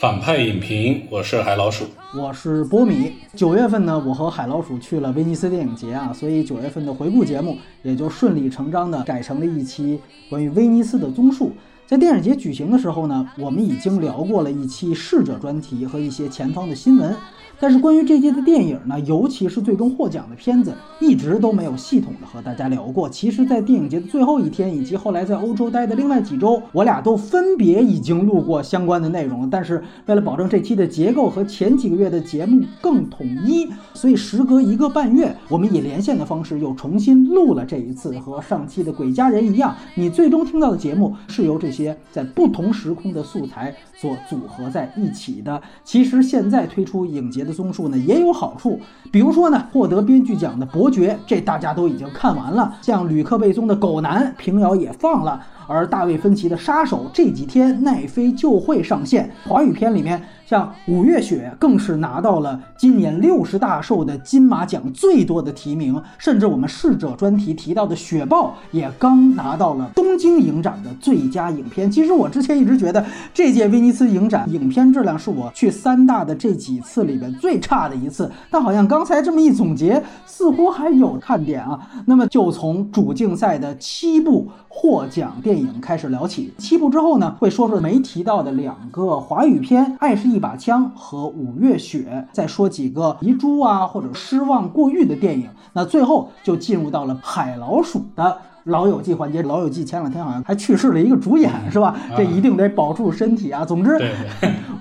反派影评，我是海老鼠，我是波米。九月份呢，我和海老鼠去了威尼斯电影节啊，所以九月份的回顾节目也就顺理成章的改成了一期关于威尼斯的综述。在电影节举行的时候呢，我们已经聊过了一期逝者专题和一些前方的新闻。但是关于这届的电影呢，尤其是最终获奖的片子，一直都没有系统的和大家聊过。其实，在电影节的最后一天，以及后来在欧洲待的另外几周，我俩都分别已经录过相关的内容。但是为了保证这期的结构和前几个月的节目更统一，所以时隔一个半月，我们以连线的方式又重新录了这一次。和上期的《鬼家人》一样，你最终听到的节目是由这些在不同时空的素材所组合在一起的。其实现在推出影节的。综述呢也有好处，比如说呢，获得编剧奖的《伯爵》，这大家都已经看完了；像吕克·贝松的《狗男》，平遥也放了；而大卫·芬奇的《杀手》这几天奈飞就会上线。华语片里面。像五月雪更是拿到了今年六十大寿的金马奖最多的提名，甚至我们逝者专题提到的雪豹也刚拿到了东京影展的最佳影片。其实我之前一直觉得这届威尼斯影展影片质量是我去三大的这几次里边最差的一次，但好像刚才这么一总结，似乎还有看点啊。那么就从主竞赛的七部获奖电影开始聊起，七部之后呢，会说说没提到的两个华语片，《爱是一》。把枪和五月雪，再说几个遗珠啊，或者失望过誉的电影，那最后就进入到了海老鼠的。老友记环节，老友记前两天好像还去世了一个主演，是吧？这一定得保住身体啊！总之，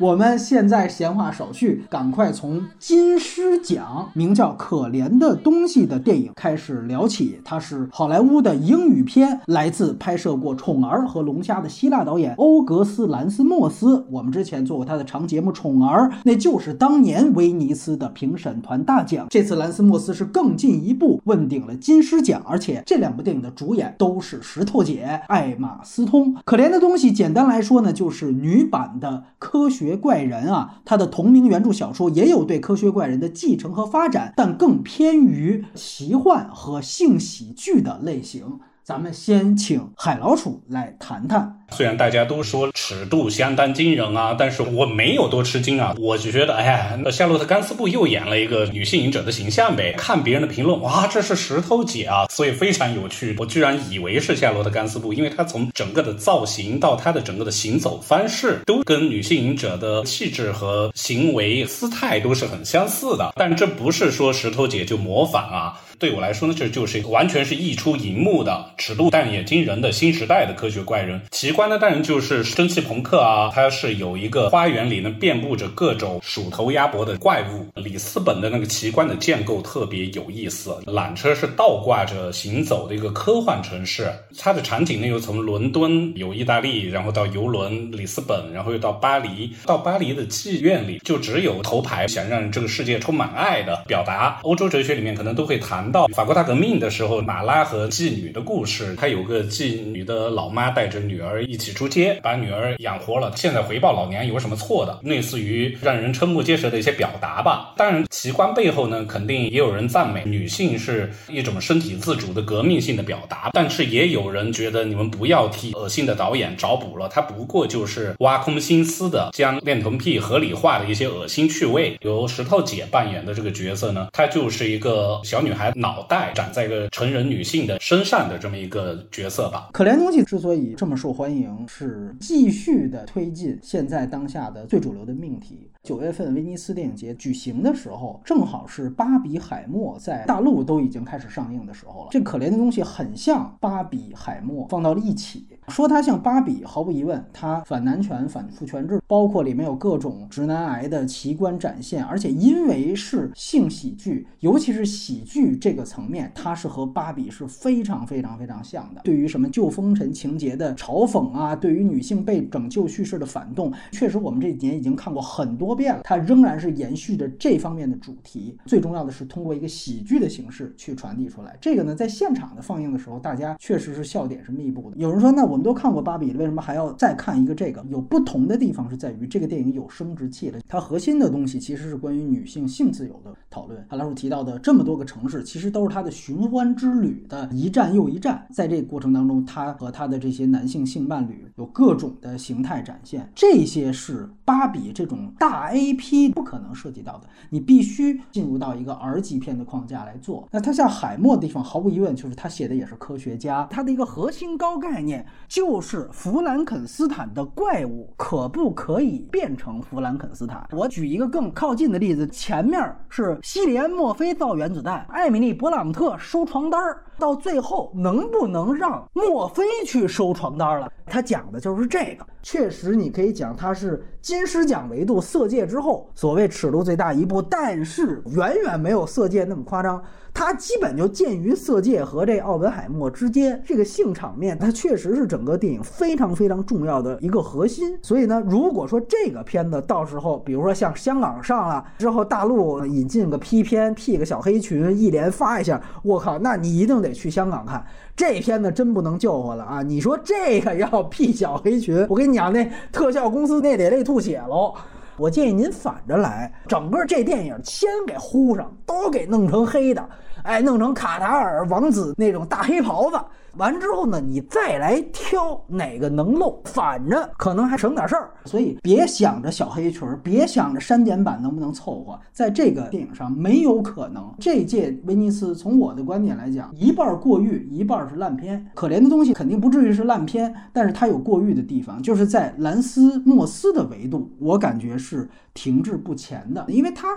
我们现在闲话少叙，赶快从金狮奖名叫《可怜的东西》的电影开始聊起。它是好莱坞的英语片，来自拍摄过《宠儿》和《龙虾》的希腊导演欧格斯·兰斯莫斯。我们之前做过他的长节目《宠儿》，那就是当年威尼斯的评审团大奖。这次兰斯莫斯是更进一步问鼎了金狮奖，而且这两部电影的主。演都是石头姐艾玛斯通。可怜的东西，简单来说呢，就是女版的科学怪人啊。他的同名原著小说也有对科学怪人的继承和发展，但更偏于奇幻和性喜剧的类型。咱们先请海老鼠来谈谈。虽然大家都说尺度相当惊人啊，但是我没有多吃惊啊。我就觉得，哎呀，那夏洛特·甘斯布又演了一个女性影者的形象呗。看别人的评论，哇，这是石头姐啊，所以非常有趣。我居然以为是夏洛特·甘斯布，因为她从整个的造型到她的整个的行走方式，都跟女性影者的气质和行为姿态都是很相似的。但这不是说石头姐就模仿啊。对我来说呢，这就是完全是溢出荧幕的尺度但也惊人的新时代的科学怪人。奇怪观呢，当然就是蒸汽朋克啊，它是有一个花园里呢遍布着各种鼠头鸭脖的怪物。里斯本的那个奇观的建构特别有意思，缆车是倒挂着行走的一个科幻城市。它的场景呢又从伦敦有意大利，然后到游轮里斯本，然后又到巴黎。到巴黎的妓院里就只有头牌想让这个世界充满爱的表达。欧洲哲学里面可能都会谈。到法国大革命的时候，马拉和妓女的故事，他有个妓女的老妈带着女儿一起出街，把女儿养活了。现在回报老娘有什么错的？类似于让人瞠目结舌的一些表达吧。当然，奇观背后呢，肯定也有人赞美女性是一种身体自主的革命性的表达。但是也有人觉得你们不要替恶心的导演找补了，他不过就是挖空心思的将恋童癖合理化的一些恶心趣味。由石头姐扮演的这个角色呢，她就是一个小女孩。脑袋长在一个成人女性的身上的这么一个角色吧。可怜东西之所以这么受欢迎，是继续的推进现在当下的最主流的命题。九月份威尼斯电影节举行的时候，正好是《巴比海默》在大陆都已经开始上映的时候了。这可怜的东西很像《巴比海默》放到了一起。说它像芭比，毫无疑问，它反男权、反父权制，包括里面有各种直男癌的奇观展现，而且因为是性喜剧，尤其是喜剧这个层面，它是和芭比是非常非常非常像的。对于什么旧风尘情节的嘲讽啊，对于女性被拯救叙事的反动，确实我们这几年已经看过很多遍了，它仍然是延续着这方面的主题。最重要的是通过一个喜剧的形式去传递出来。这个呢，在现场的放映的时候，大家确实是笑点是密布的。有人说，那我。们都看过芭比了，为什么还要再看一个这个？有不同的地方是在于这个电影有生殖器了，它核心的东西其实是关于女性性自由的讨论。韩老师提到的这么多个城市，其实都是它的寻欢之旅的一站又一站，在这个过程当中，他和他的这些男性性伴侣有各种的形态展现，这些是芭比这种大 AP 不可能涉及到的，你必须进入到一个 R 级片的框架来做。那它像海默的地方，毫无疑问就是他写的也是科学家，他的一个核心高概念就是弗兰肯斯坦的怪物可不可以变成弗兰肯斯坦？我举一个更靠近的例子，前面是西里安·墨菲造原子弹，艾米丽·勃朗特收床单儿，到最后能不能让墨菲去收床单了？他讲的就是这个。确实，你可以讲他是金狮奖维度《色戒》之后所谓尺度最大一部，但是远远没有《色戒》那么夸张。它基本就介于《色戒》和这奥本海默之间，这个性场面，它确实是整个电影非常非常重要的一个核心。所以呢，如果说这个片子到时候，比如说像香港上了之后，大陆引进个 P 片，P 个小黑裙，一连发一下，我靠，那你一定得去香港看这片子，真不能救活了啊！你说这个要 P 小黑裙，我跟你讲，那特效公司那得累吐血喽。我建议您反着来，整个这电影先给糊上，都给弄成黑的，哎，弄成卡塔尔王子那种大黑袍子。完之后呢，你再来挑哪个能漏，反着可能还省点事儿。所以别想着小黑裙，别想着删减版能不能凑合，在这个电影上没有可能。这届威尼斯，从我的观点来讲，一半过誉，一半是烂片。可怜的东西肯定不至于是烂片，但是它有过誉的地方，就是在兰斯莫斯的维度，我感觉是。停滞不前的，因为他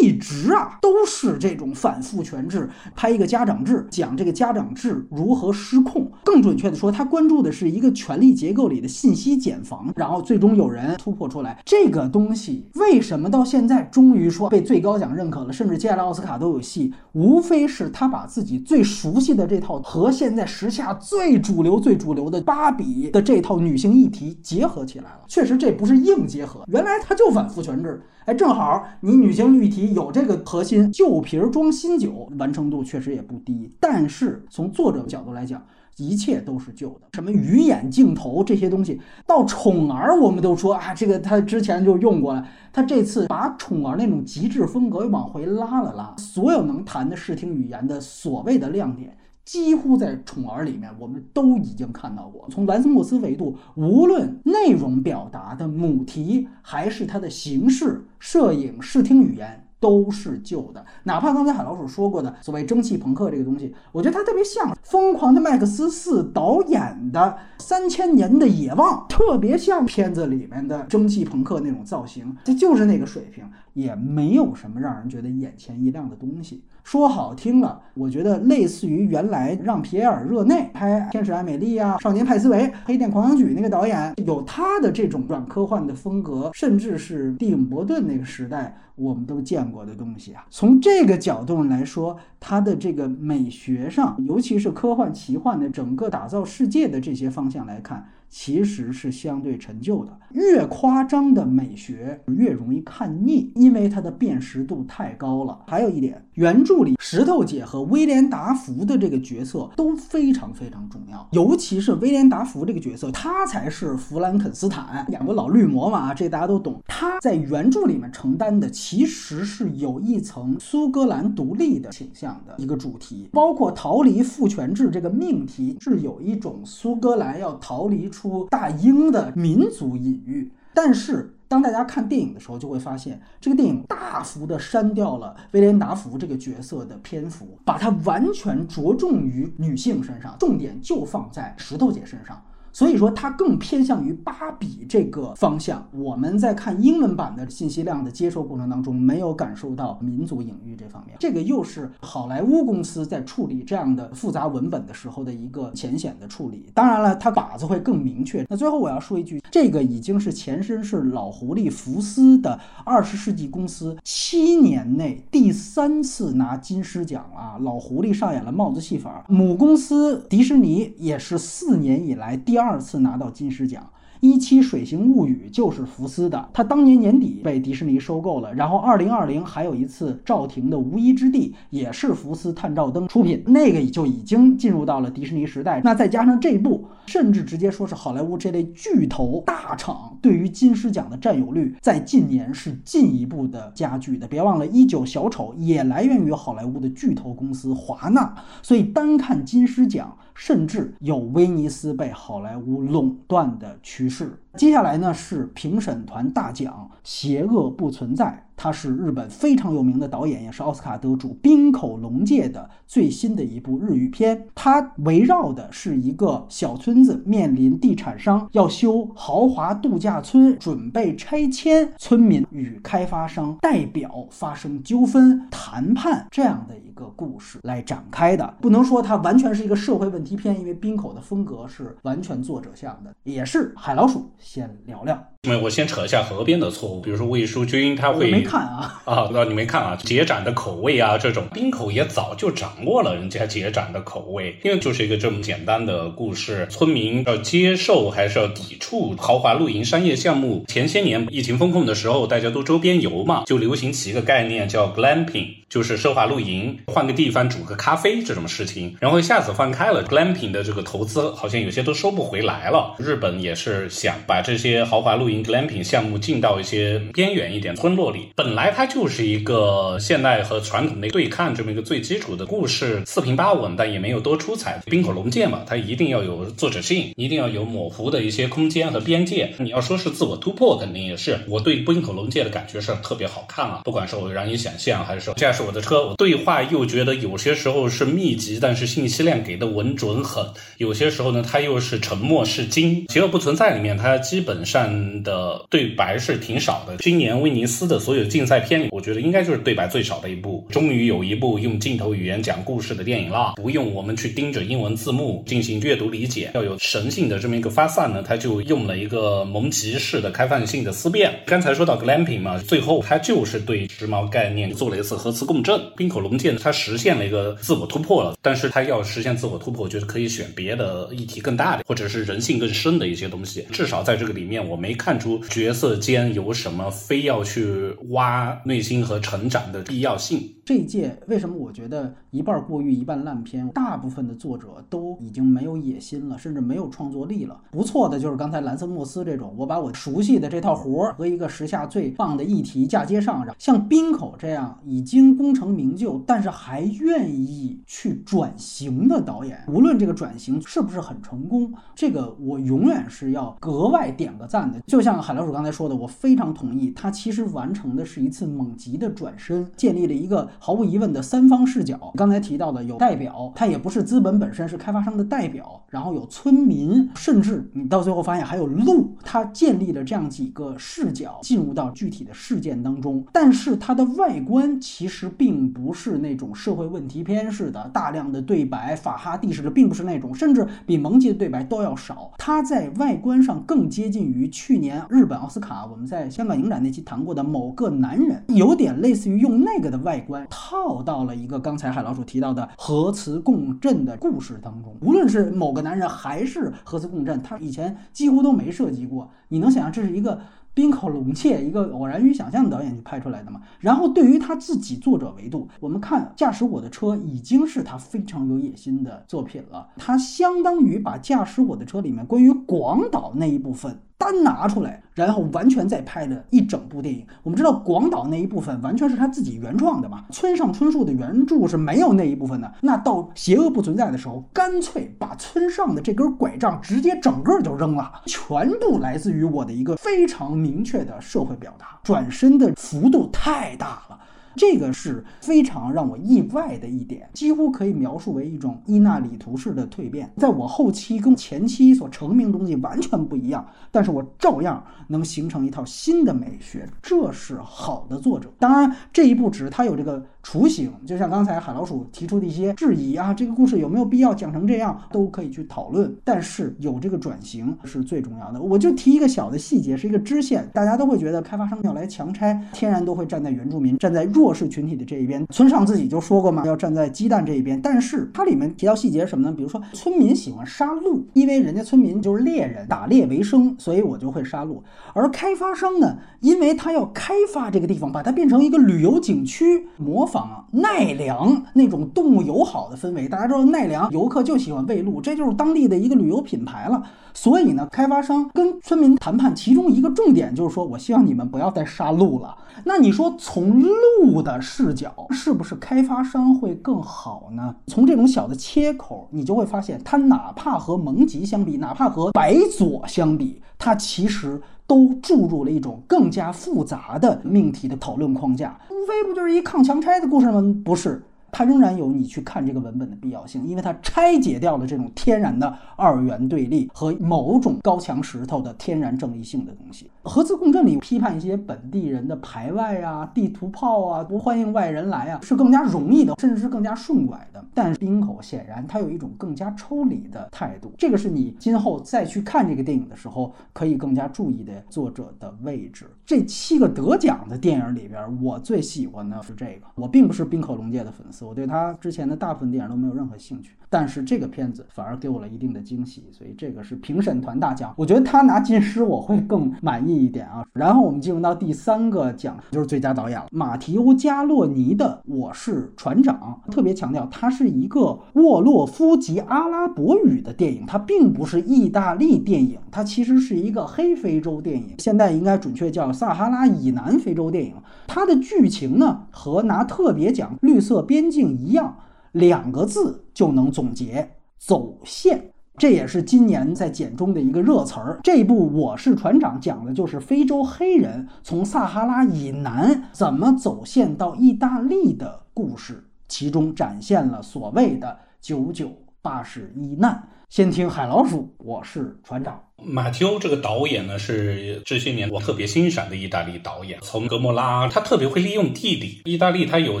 一直啊都是这种反父权制，拍一个家长制，讲这个家长制如何失控。更准确的说，他关注的是一个权力结构里的信息茧房，然后最终有人突破出来。这个东西为什么到现在终于说被最高奖认可了，甚至接下来奥斯卡都有戏？无非是他把自己最熟悉的这套和现在时下最主流、最主流的芭比的这套女性议题结合起来了。确实，这不是硬结合，原来他就反父权制。哎，正好你女性议题有这个核心，旧瓶装新酒，完成度确实也不低。但是从作者角度来讲，一切都是旧的。什么鱼眼镜头这些东西，到宠儿我们都说啊，这个他之前就用过了。他这次把宠儿那种极致风格又往回拉了拉，所有能谈的视听语言的所谓的亮点。几乎在《宠儿》里面，我们都已经看到过。从兰斯莫斯维度，无论内容表达的母题，还是它的形式、摄影、视听语言，都是旧的。哪怕刚才海老鼠说过的所谓蒸汽朋克这个东西，我觉得它特别像《疯狂的麦克斯四》导演的《三千年的野望》，特别像片子里面的蒸汽朋克那种造型，它就是那个水平，也没有什么让人觉得眼前一亮的东西。说好听了，我觉得类似于原来让皮埃尔·热内拍《天使爱美丽》啊，《少年派思维》《黑店狂想曲》那个导演，有他的这种软科幻的风格，甚至是蒂姆·伯顿那个时代我们都见过的东西啊。从这个角度来说，他的这个美学上，尤其是科幻奇幻的整个打造世界的这些方向来看。其实是相对陈旧的，越夸张的美学越容易看腻，因为它的辨识度太高了。还有一点，原著里石头姐和威廉达福的这个角色都非常非常重要，尤其是威廉达福这个角色，他才是弗兰肯斯坦，演过老绿魔嘛，这大家都懂。他在原著里面承担的其实是有一层苏格兰独立的倾向的一个主题，包括逃离父权制这个命题，是有一种苏格兰要逃离出。大英的民族隐喻，但是当大家看电影的时候，就会发现这个电影大幅的删掉了威廉达福这个角色的篇幅，把它完全着重于女性身上，重点就放在石头姐身上。所以说，它更偏向于芭比这个方向。我们在看英文版的信息量的接收过程当中，没有感受到民族隐喻这方面。这个又是好莱坞公司在处理这样的复杂文本的时候的一个浅显的处理。当然了，它靶子会更明确。那最后我要说一句，这个已经是前身是老狐狸福斯的二十世纪公司七年内第三次拿金狮奖啊！老狐狸上演了帽子戏法，母公司迪士尼也是四年以来第。第二次拿到金狮奖，一期《水形物语》就是福斯的，他当年年底被迪士尼收购了。然后二零二零还有一次赵婷的《无依之地》，也是福斯探照灯出品，那个就已经进入到了迪士尼时代。那再加上这部，甚至直接说是好莱坞这类巨头大厂对于金狮奖的占有率，在近年是进一步的加剧的。别忘了，一九小丑也来源于好莱坞的巨头公司华纳，所以单看金狮奖。甚至有威尼斯被好莱坞垄断的趋势。接下来呢是评审团大奖《邪恶不存在》，他是日本非常有名的导演，也是奥斯卡得主滨口龙介的最新的一部日语片。它围绕的是一个小村子面临地产商要修豪华度假村，准备拆迁，村民与开发商代表发生纠纷谈判这样的一个故事来展开的。不能说它完全是一个社会问题片，因为滨口的风格是完全作者向的，也是海老鼠。先聊聊，因为我先扯一下河边的错误，比如说魏书君他会看啊啊，那你没看啊？节展的口味啊，这种冰口也早就掌握了人家节展的口味，因为就是一个这么简单的故事，村民要接受还是要抵触豪华露营商业项目？前些年疫情封控的时候，大家都周边游嘛，就流行起一个概念叫 glamping，就是奢华露营，换个地方煮个咖啡这种事情。然后一下子放开了，glamping 的这个投资好像有些都收不回来了。日本也是想。把这些豪华露营 glamping 项目进到一些边远一点村落里，本来它就是一个现代和传统的对抗这么一个最基础的故事，四平八稳，但也没有多出彩。冰口龙界嘛，它一定要有作者性，一定要有模糊的一些空间和边界。你要说是自我突破，肯定也是。我对冰口龙界的感觉是特别好看啊，不管是我让你想象，还是说驾驶我的车，我对话又觉得有些时候是密集，但是信息量给的稳准狠；有些时候呢，它又是沉默是金。邪恶不存在里面，它。基本上的对白是挺少的。今年威尼斯的所有竞赛片里，我觉得应该就是对白最少的一部。终于有一部用镜头语言讲故事的电影了，不用我们去盯着英文字幕进行阅读理解，要有神性的这么一个发散呢，他就用了一个蒙吉式的开放性的思辨。刚才说到 glamping 嘛，最后他就是对时髦概念做了一次核磁共振。冰口龙介他实现了一个自我突破了，但是他要实现自我突破，我觉得可以选别的议题更大的，或者是人性更深的一些东西，至少。在这个里面，我没看出角色间有什么非要去挖内心和成长的必要性。这一届为什么我觉得一半过誉一半烂片？大部分的作者都已经没有野心了，甚至没有创作力了。不错的就是刚才兰森莫斯这种，我把我熟悉的这套活儿和一个时下最棒的议题嫁接上，像冰口这样已经功成名就，但是还愿意去转型的导演，无论这个转型是不是很成功，这个我永远是要格外。点个赞的，就像海老鼠刚才说的，我非常同意。他其实完成的是一次猛级的转身，建立了一个毫无疑问的三方视角。刚才提到的有代表，他也不是资本本身，是开发商的代表，然后有村民，甚至你到最后发现还有路。他建立了这样几个视角，进入到具体的事件当中。但是它的外观其实并不是那种社会问题片式的，大量的对白，法哈蒂式的，并不是那种，甚至比蒙吉的对白都要少。它在外观上更。接近于去年日本奥斯卡，我们在香港影展那期谈过的某个男人，有点类似于用那个的外观套到了一个刚才海老鼠提到的核磁共振的故事当中。无论是某个男人还是核磁共振，他以前几乎都没涉及过。你能想象这是一个？冰口龙切，一个偶然与想象的导演去拍出来的嘛。然后对于他自己作者维度，我们看《驾驶我的车》已经是他非常有野心的作品了。他相当于把《驾驶我的车》里面关于广岛那一部分。单拿出来，然后完全再拍的一整部电影。我们知道广岛那一部分完全是他自己原创的嘛，村上春树的原著是没有那一部分的。那到邪恶不存在的时候，干脆把村上的这根拐杖直接整个就扔了，全部来自于我的一个非常明确的社会表达，转身的幅度太大了。这个是非常让我意外的一点，几乎可以描述为一种伊纳里图式的蜕变。在我后期跟前期所成名的东西完全不一样，但是我照样能形成一套新的美学，这是好的作者。当然，这一步只是他有这个雏形。就像刚才海老鼠提出的一些质疑啊，这个故事有没有必要讲成这样，都可以去讨论。但是有这个转型是最重要的。我就提一个小的细节，是一个支线，大家都会觉得开发商要来强拆，天然都会站在原住民、站在弱势群体的这一边。村上自己就说过嘛，要站在鸡蛋这一边。但是它里面提到细节什么呢？比如说村民喜欢杀鹿，因为人家村民就是猎人，打猎为生，所以我就会杀鹿。而开发商呢，因为他要开发这个地方，把它变成一个旅游景区，模仿奈良那种动物友好的氛围。大家知道奈良游客就喜欢喂鹿，这就是当地的一个旅游品牌了。所以呢，开发商跟村民谈判，其中一个重点就是说，我希望你们不要再杀鹿了。那你说从鹿的视角，是不是开发商会更好呢？从这种小的切口，你就会发现，它哪怕和蒙吉相比，哪怕和白左相比，它其实都注入了一种更加复杂的命题的讨论框架。无非不就是一抗强拆的故事吗？不是。它仍然有你去看这个文本的必要性，因为它拆解掉了这种天然的二元对立和某种高墙石头的天然正义性的东西。核磁共振里批判一些本地人的排外啊、地图炮啊、不欢迎外人来啊，是更加容易的，甚至是更加顺拐的。但是冰口显然它有一种更加抽离的态度，这个是你今后再去看这个电影的时候可以更加注意的作者的位置。这七个得奖的电影里边，我最喜欢的是这个。我并不是冰口龙介的粉丝。我对他之前的大部分电影都没有任何兴趣，但是这个片子反而给我了一定的惊喜，所以这个是评审团大奖。我觉得他拿金狮我会更满意一点啊。然后我们进入到第三个奖，就是最佳导演了，马提欧加洛尼的《我是船长》。特别强调，它是一个沃洛夫及阿拉伯语的电影，它并不是意大利电影，它其实是一个黑非洲电影，现在应该准确叫撒哈拉以南非洲电影。它的剧情呢，和拿特别奖《绿色边》。境一样，两个字就能总结走线，这也是今年在简中的一个热词儿。这部《我是船长》讲的就是非洲黑人从撒哈拉以南怎么走线到意大利的故事，其中展现了所谓的九九八十一难。先听海老鼠，我是船长。马提欧这个导演呢，是这些年我特别欣赏的意大利导演。从格莫拉，他特别会利用地理。意大利他有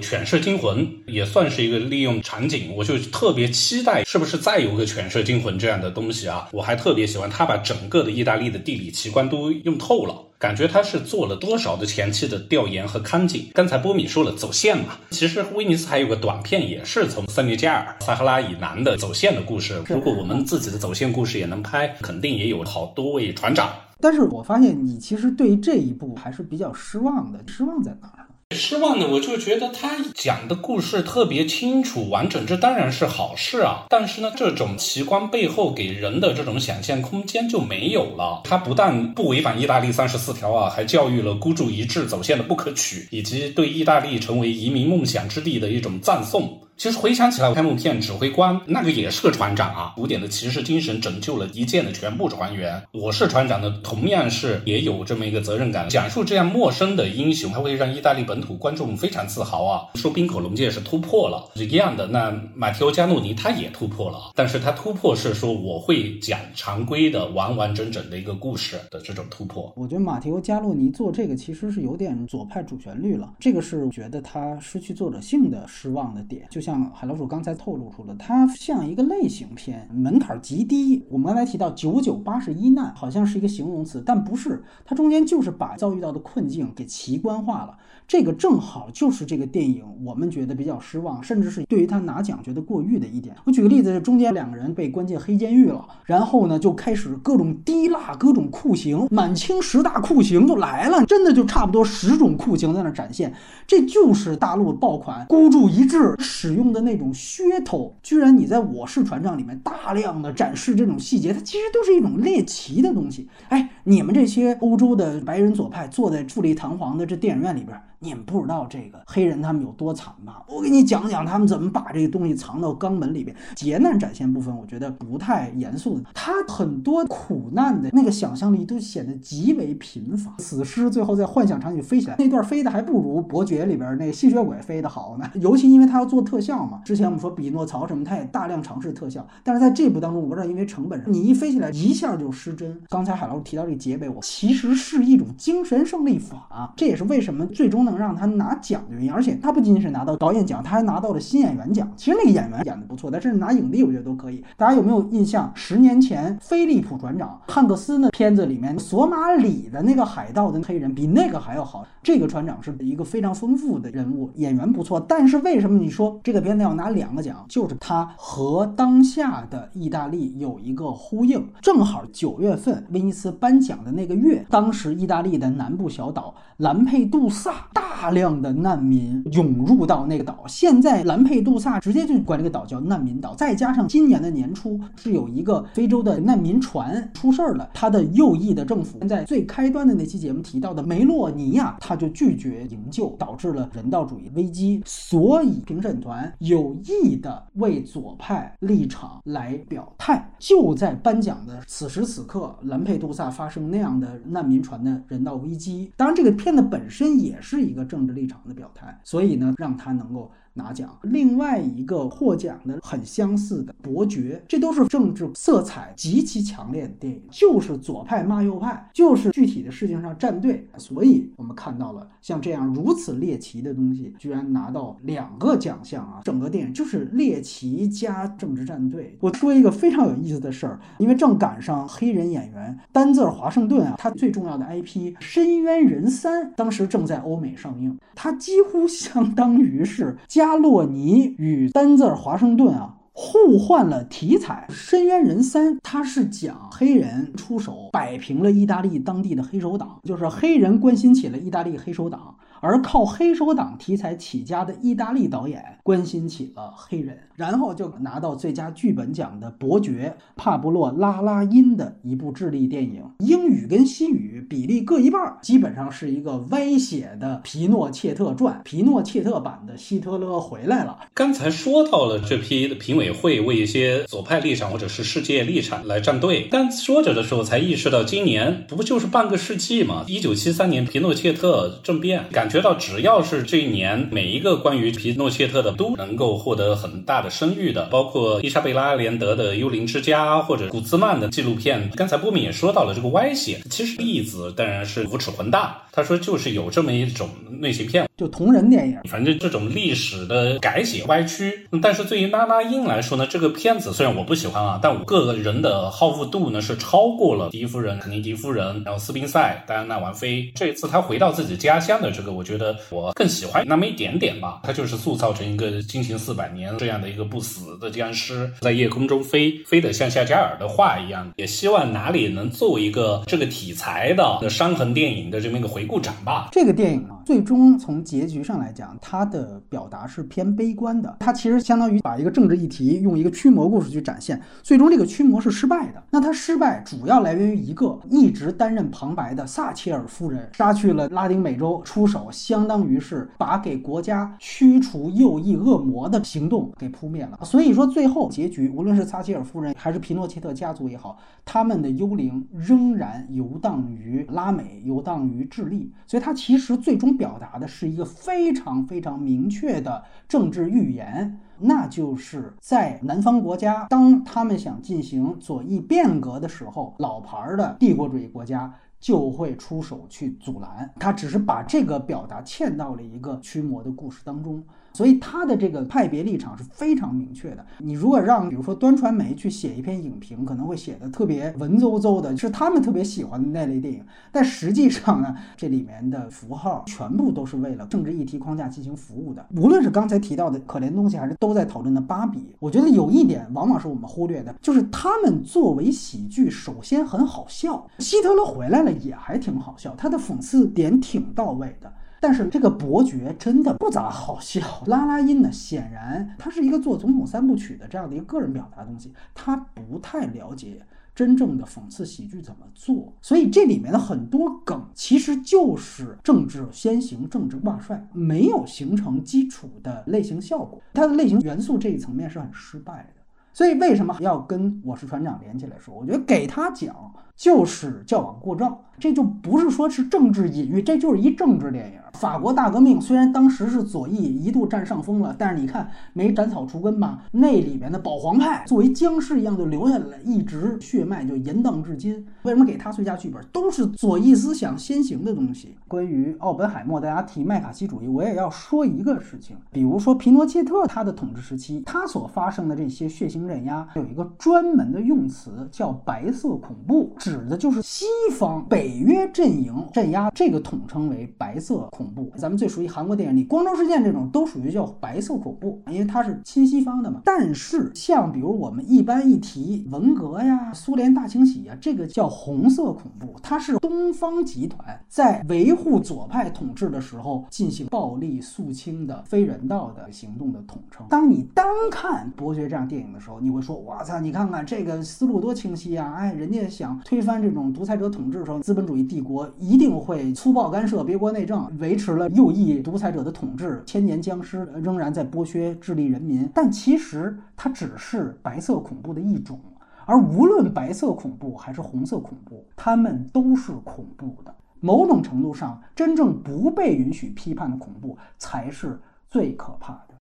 《犬舍惊魂》，也算是一个利用场景。我就特别期待，是不是再有个《犬舍惊魂》这样的东西啊？我还特别喜欢他把整个的意大利的地理奇观都用透了。感觉他是做了多少的前期的调研和勘景？刚才波米说了走线嘛，其实威尼斯还有个短片，也是从塞内加尔、撒哈拉以南的走线的故事。如果我们自己的走线故事也能拍，肯定也有好多位船长。但是我发现你其实对于这一部还是比较失望的，失望在哪儿？失望的，我就觉得他讲的故事特别清楚完整，这当然是好事啊。但是呢，这种奇观背后给人的这种想象空间就没有了。他不但不违反意大利三十四条啊，还教育了孤注一掷走线的不可取，以及对意大利成为移民梦想之地的一种赞颂。其实回想起来，开幕片指挥官那个也是个船长啊，古典的骑士精神拯救了一舰的全部船员。我是船长的，同样是也有这么一个责任感。讲述这样陌生的英雄，他会让意大利本土观众非常自豪啊。说冰口龙介是突破了，是一样的。那马提欧加诺尼他也突破了，但是他突破是说我会讲常规的完完整整的一个故事的这种突破。我觉得马提欧加诺尼做这个其实是有点左派主旋律了，这个是觉得他失去作者性的失望的点，就像。像海老鼠刚才透露出了，它像一个类型片，门槛极低。我们刚才提到九九八十一难，好像是一个形容词，但不是，它中间就是把遭遇到的困境给奇观化了。这个正好就是这个电影我们觉得比较失望，甚至是对于他拿奖觉得过誉的一点。我举个例子，中间两个人被关进黑监狱了，然后呢就开始各种滴蜡、各种酷刑，满清十大酷刑就来了，真的就差不多十种酷刑在那展现。这就是大陆爆款孤注一掷使用的那种噱头。居然你在我是船长里面大量的展示这种细节，它其实都是一种猎奇的东西。哎，你们这些欧洲的白人左派坐在富丽堂皇的这电影院里边。你们不知道这个黑人他们有多惨吧？我给你讲讲他们怎么把这个东西藏到肛门里边。劫难展现部分，我觉得不太严肃的。他很多苦难的那个想象力都显得极为贫乏。死尸最后在幻想场景飞起来那段飞的还不如伯爵里边那吸血鬼飞的好呢。尤其因为他要做特效。嘛。之前我们说匹诺曹什么，他也大量尝试特效，但是在这部当中，我不知道因为成本上，你一飞起来一下就失真。刚才海老师提到这个结尾，我其实是一种精神胜利法，这也是为什么最终能让他拿奖的原因。而且他不仅仅是拿到导演奖，他还拿到了新演员奖。其实那个演员演的不错，但是拿影帝我觉得都可以。大家有没有印象？十年前菲利普船长汉克斯那片子里面索马里的那个海盗的黑人比那个还要好。这个船长是一个非常丰富的人物，演员不错。但是为什么你说这个片子要拿两个奖？就是他和当下的意大利有一个呼应，正好九月份威尼斯颁奖的那个月，当时意大利的南部小岛兰佩杜萨大量的难民涌入到那个岛，现在兰佩杜萨直接就管这个岛叫难民岛。再加上今年的年初是有一个非洲的难民船出事儿了，他的右翼的政府在最开端的那期节目提到的梅洛尼亚，他就拒绝营救，导致了人道主义危机。所以评审团有意的为左派立场来表态。就在颁奖的此时此刻，兰佩杜萨发生那样的难民船的人道危机。当然，这个片子本身也是一个政治立场的表态，所以呢，让他能够。拿奖，另外一个获奖的很相似的《伯爵》，这都是政治色彩极其强烈的电影，就是左派骂右派，就是具体的事情上站队。所以我们看到了像这样如此猎奇的东西，居然拿到两个奖项啊！整个电影就是猎奇加政治站队。我说一个非常有意思的事儿，因为正赶上黑人演员丹泽尔·华盛顿啊，他最重要的 IP《深渊人三》当时正在欧美上映，他几乎相当于是加。阿洛尼与丹字·华盛顿啊互换了题材，《深渊人三》它是讲黑人出手摆平了意大利当地的黑手党，就是黑人关心起了意大利黑手党。而靠黑手党题材起家的意大利导演关心起了黑人，然后就拿到最佳剧本奖的《伯爵》，帕布洛·拉拉因的一部智利电影，英语跟西语比例各一半，基本上是一个歪写的《皮诺切特传》，皮诺切特版的希特勒回来了。刚才说到了这批的评委会为一些左派立场或者是世界立场来站队，但说着的时候才意识到，今年不就是半个世纪吗？一九七三年皮诺切特政变，感。觉到只要是这一年每一个关于皮诺切特的都能够获得很大的声誉的，包括伊莎贝拉·连德的《幽灵之家》或者古兹曼的纪录片。刚才波米也说到了这个歪斜，其实例子当然是无耻混蛋。他说就是有这么一种类型片，就同人电影。反正这种历史的改写歪曲。但是对于拉拉英来来说呢，这个片子虽然我不喜欢啊，但我个人的好恶度呢是超过了第一夫人、肯尼迪夫人，然后斯宾塞、戴安娜王妃。这一次他回到自己家乡的这个。我觉得我更喜欢那么一点点吧，他就是塑造成一个惊情四百年这样的一个不死的僵尸，在夜空中飞，飞得像夏加尔的画一样。也希望哪里能做一个这个题材的伤痕电影的这么一个回顾展吧。这个电影啊，最终从结局上来讲，它的表达是偏悲观的。它其实相当于把一个政治议题用一个驱魔故事去展现，最终这个驱魔是失败的。那它失败主要来源于一个一直担任旁白的撒切尔夫人杀去了拉丁美洲，出手。相当于是把给国家驱除右翼恶魔的行动给扑灭了。所以说，最后结局，无论是撒切尔夫人还是皮诺切特家族也好，他们的幽灵仍然游荡于拉美，游荡于智利。所以，它其实最终表达的是一个非常非常明确的政治预言，那就是在南方国家，当他们想进行左翼变革的时候，老牌的帝国主义国家。就会出手去阻拦，他只是把这个表达嵌到了一个驱魔的故事当中。所以他的这个派别立场是非常明确的。你如果让比如说端传媒去写一篇影评，可能会写的特别文绉绉的，是他们特别喜欢的那类电影。但实际上呢，这里面的符号全部都是为了政治议题框架进行服务的。无论是刚才提到的可怜东西，还是都在讨论的芭比，我觉得有一点往往是我们忽略的，就是他们作为喜剧，首先很好笑。希特勒回来了也还挺好笑，他的讽刺点挺到位的。但是这个伯爵真的不咋好笑。拉拉音呢，显然他是一个做总统三部曲的这样的一个个人表达的东西，他不太了解真正的讽刺喜剧怎么做。所以这里面的很多梗其实就是政治先行、政治挂帅，没有形成基础的类型效果。它的类型元素这一层面是很失败的。所以为什么要跟我是船长连起来说？我觉得给他讲。就是矫枉过正。这就不是说是政治隐喻，这就是一政治电影。法国大革命虽然当时是左翼一度占上风了，但是你看没斩草除根吧？那里边的保皇派作为僵尸一样就留下来了，一直血脉就延宕至今。为什么给他最佳剧本？都是左翼思想先行的东西。关于奥本海默，大家提麦卡锡主义，我也要说一个事情，比如说皮诺切特他的统治时期，他所发生的这些血腥镇压，有一个专门的用词叫“白色恐怖”，指的就是西方北约阵营镇压，这个统称为白色恐。恐怖，咱们最熟悉韩国电影里光州事件这种都属于叫白色恐怖，因为它是亲西方的嘛。但是像比如我们一般一提文革呀、苏联大清洗呀，这个叫红色恐怖，它是东方集团在维护左派统治的时候进行暴力肃清的非人道的行动的统称。当你单看伯爵这样电影的时候，你会说：我操，你看看这个思路多清晰啊！哎，人家想推翻这种独裁者统治的时候，资本主义帝国一定会粗暴干涉别国内政，维。持了右翼独裁者的统治，千年僵尸仍然在剥削智利人民，但其实它只是白色恐怖的一种。而无论白色恐怖还是红色恐怖，他们都是恐怖的。某种程度上，真正不被允许批判的恐怖才是最可怕的。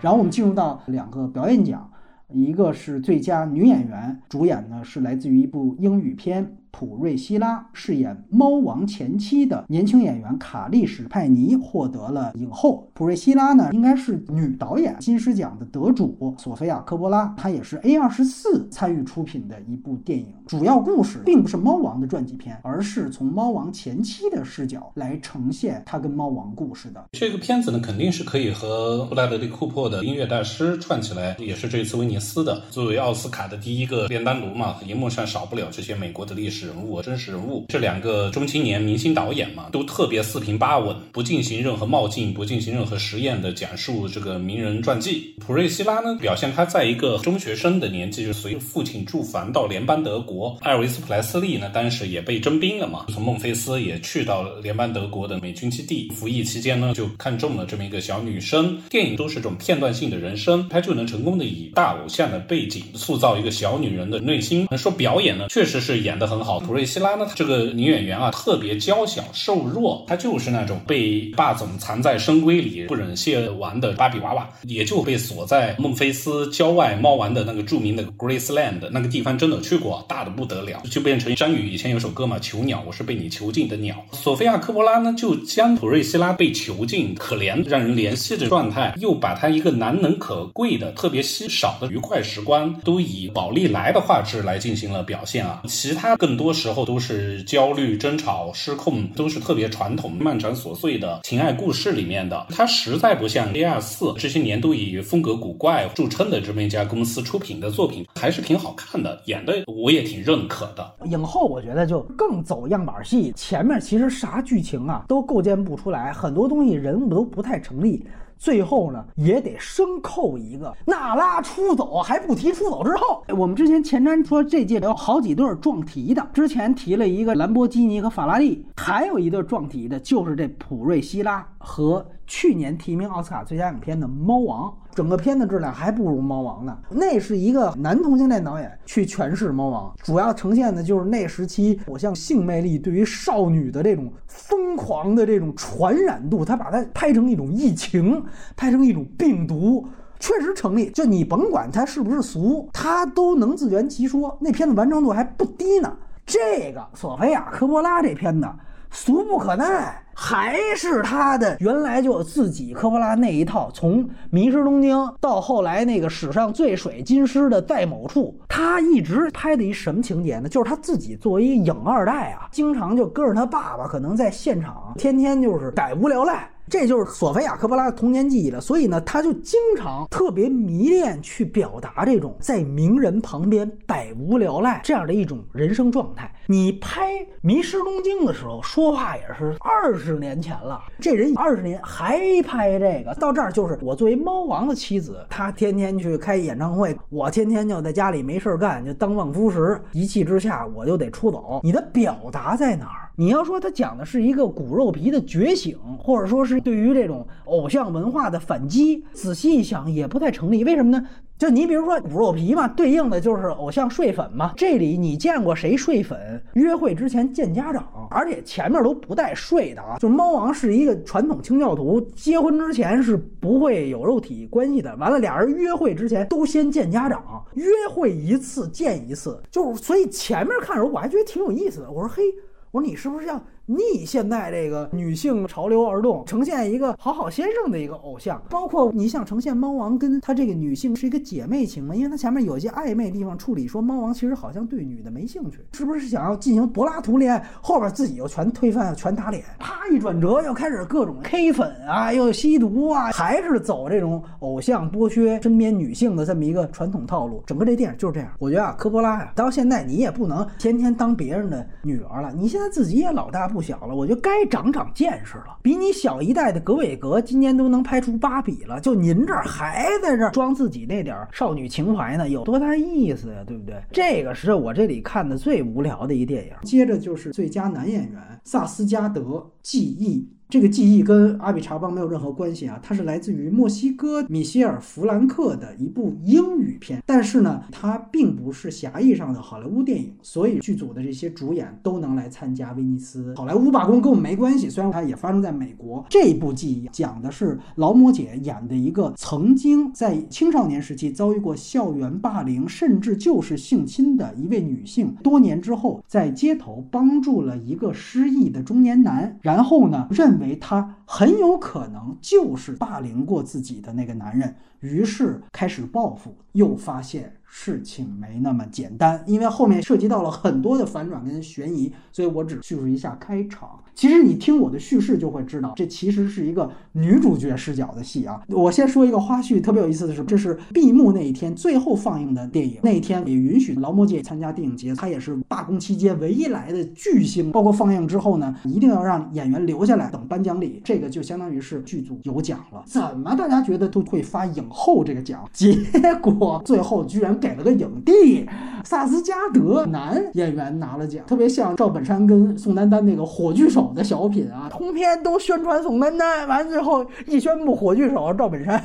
然后我们进入到两个表演奖。一个是最佳女演员，主演呢是来自于一部英语片。普瑞希拉饰演猫王前妻的年轻演员卡利史派尼获得了影后。普瑞希拉呢，应该是女导演金狮奖的得主索菲亚科波拉，她也是 A 二十四参与出品的一部电影。主要故事并不是猫王的传记片，而是从猫王前妻的视角来呈现他跟猫王故事的。这个片子呢，肯定是可以和布拉德利库珀的音乐大师串起来，也是这次威尼斯的作为奥斯卡的第一个炼丹炉嘛。荧幕上少不了这些美国的历史。人物真实人物，这两个中青年明星导演嘛，都特别四平八稳，不进行任何冒进，不进行任何实验的讲述这个名人传记。普瑞希拉呢，表现他在一个中学生的年纪，就随父亲驻防到联邦德国。艾维斯普莱斯利呢，当时也被征兵了嘛，从孟菲斯也去到联邦德国的美军基地服役期间呢，就看中了这么一个小女生。电影都是这种片段性的人生，他就能成功的以大偶像的背景塑造一个小女人的内心。说表演呢，确实是演得很好。普瑞希拉呢，这个女演员啊，特别娇小瘦弱，她就是那种被霸总藏在深闺里不忍亵玩的芭比娃娃，也就被锁在孟菲斯郊外猫玩的那个著名的 Graceland 那个地方，真的去过，大的不得了，就变成张宇以前有首歌嘛，囚鸟，我是被你囚禁的鸟。索菲亚科波拉呢，就将普瑞希拉被囚禁、可怜、让人怜惜的状态，又把她一个难能可贵的、特别稀少的愉快时光，都以宝丽来的画质来进行了表现啊，其他更。多时候都是焦虑、争吵、失控，都是特别传统、漫长琐碎的情爱故事里面的。它实在不像 A 二四这些年都以风格古怪著称的这么一家公司出品的作品，还是挺好看的，演的我也挺认可的。影后我觉得就更走样板戏，前面其实啥剧情啊都构建不出来，很多东西人物都不太成立。最后呢，也得生扣一个纳拉出走，还不提出走之后。我们之前前瞻说这届有好几对撞题的，之前提了一个兰博基尼和法拉利，还有一对撞题的就是这普瑞希拉和。去年提名奥斯卡最佳影片的《猫王》，整个片的质量还不如《猫王》呢。那是一个男同性恋导演去诠释《猫王》，主要呈现的就是那时期偶像性魅力对于少女的这种疯狂的这种传染度。他把它拍成一种疫情，拍成一种病毒，确实成立。就你甭管他是不是俗，他都能自圆其说。那片子完成度还不低呢。这个索菲亚科波拉这片子。俗不可耐，还是他的原来就自己科波拉那一套，从《迷失东京》到后来那个史上最水金狮的在某处，他一直拍的一什么情节呢？就是他自己作为一影二代啊，经常就跟着他爸爸，可能在现场天天就是百无聊赖。这就是索菲亚科波拉的童年记忆了，所以呢，他就经常特别迷恋去表达这种在名人旁边百无聊赖这样的一种人生状态。你拍《迷失东京》的时候，说话也是二十年前了，这人二十年还拍这个，到这儿就是我作为猫王的妻子，他天天去开演唱会，我天天就在家里没事干，就当望夫石，一气之下我就得出走。你的表达在哪儿？你要说他讲的是一个骨肉皮的觉醒，或者说是对于这种偶像文化的反击，仔细一想也不太成立。为什么呢？就你比如说骨肉皮嘛，对应的就是偶像睡粉嘛。这里你见过谁睡粉？约会之前见家长，而且前面都不带睡的啊。就猫王是一个传统清教徒，结婚之前是不会有肉体关系的。完了，俩人约会之前都先见家长，约会一次见一次，就是所以前面看的时候我还觉得挺有意思的。我说嘿，我说你是不是要？逆现在这个女性潮流而动，呈现一个好好先生的一个偶像，包括你想呈现猫王跟他这个女性是一个姐妹情吗？因为他前面有一些暧昧地方处理，说猫王其实好像对女的没兴趣，是不是想要进行柏拉图恋爱？后边自己又全推翻，全打脸，啪一转折又开始各种 K 粉啊，又吸毒啊，还是走这种偶像剥削身边女性的这么一个传统套路。整个这电影就是这样。我觉得啊，科波拉呀，到现在你也不能天天当别人的女儿了，你现在自己也老大不。不小了，我就该长长见识了。比你小一代的格伟格，今年都能拍出芭比了，就您这儿还在这儿装自己那点少女情怀呢，有多大意思呀？对不对？这个是我这里看的最无聊的一电影。接着就是最佳男演员萨斯加德记忆。这个记忆跟阿比查邦没有任何关系啊，它是来自于墨西哥米歇尔·弗兰克的一部英语片，但是呢，它并不是狭义上的好莱坞电影，所以剧组的这些主演都能来参加威尼斯好莱坞罢工跟我们没关系。虽然它也发生在美国，这部记忆讲的是劳模姐演的一个曾经在青少年时期遭遇过校园霸凌，甚至就是性侵的一位女性，多年之后在街头帮助了一个失忆的中年男，然后呢认。为他很有可能就是霸凌过自己的那个男人，于是开始报复，又发现。事情没那么简单，因为后面涉及到了很多的反转跟悬疑，所以我只叙述一下开场。其实你听我的叙事就会知道，这其实是一个女主角视角的戏啊。我先说一个花絮，特别有意思的是，这是闭幕那一天最后放映的电影。那一天也允许劳模姐参加电影节，她也是罢工期间唯一来的巨星。包括放映之后呢，一定要让演员留下来等颁奖礼，这个就相当于是剧组有奖了。怎么大家觉得都会发影后这个奖？结果最后居然。给了个影帝，萨斯加德男演员拿了奖，特别像赵本山跟宋丹丹那个火炬手的小品啊，通篇都宣传宋丹丹，完最后一宣布火炬手赵本山，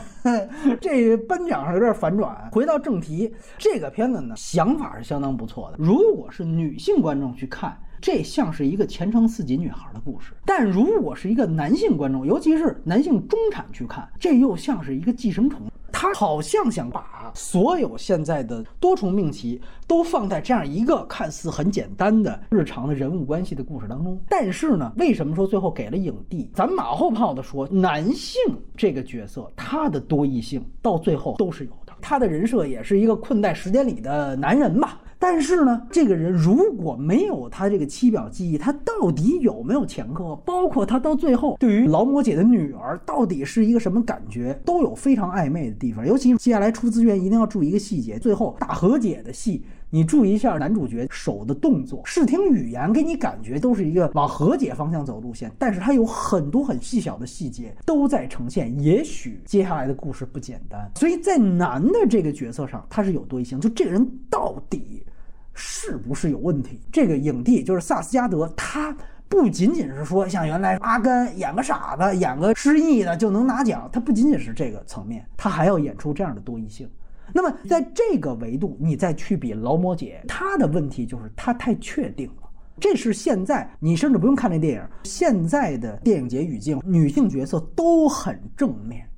这颁奖上有点反转。回到正题，这个片子呢，想法是相当不错的。如果是女性观众去看，这像是一个前程似锦女孩的故事；但如果是一个男性观众，尤其是男性中产去看，这又像是一个寄生虫。他好像想把所有现在的多重命题都放在这样一个看似很简单的日常的人物关系的故事当中，但是呢，为什么说最后给了影帝？咱马后炮的说，男性这个角色他的多异性到最后都是有的，他的人设也是一个困在时间里的男人吧。但是呢，这个人如果没有他这个七表记忆，他到底有没有前科？包括他到最后对于劳模姐的女儿到底是一个什么感觉，都有非常暧昧的地方。尤其接下来出资源一定要注意一个细节：最后大和解的戏，你注意一下男主角手的动作、视听语言，给你感觉都是一个往和解方向走路线。但是他有很多很细小的细节都在呈现，也许接下来的故事不简单。所以在男的这个角色上，他是有多异性，就这个人到底。是不是有问题？这个影帝就是萨斯加德，他不仅仅是说像原来阿甘演个傻子、演个失忆的就能拿奖，他不仅仅是这个层面，他还要演出这样的多异性。那么在这个维度，你再去比劳模姐，他的问题就是他太确定了。这是现在你甚至不用看这电影，现在的电影节语境，女性角色都很正面，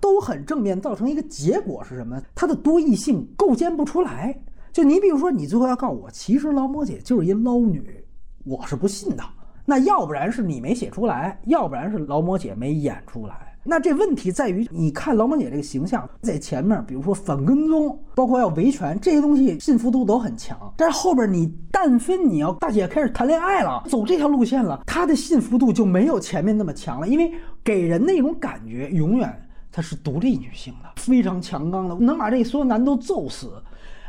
都很正面，造成一个结果是什么？她的多异性构建不出来。就你比如说，你最后要告诉我，其实劳模姐就是一捞女，我是不信的。那要不然是你没写出来，要不然是劳模姐没演出来。那这问题在于，你看劳模姐这个形象在前面，比如说反跟踪，包括要维权这些东西，信服度都很强。但是后边你但分你要大姐开始谈恋爱了，走这条路线了，她的信服度就没有前面那么强了，因为给人那种感觉，永远她是独立女性的，非常强刚的，能把这所有男都揍死。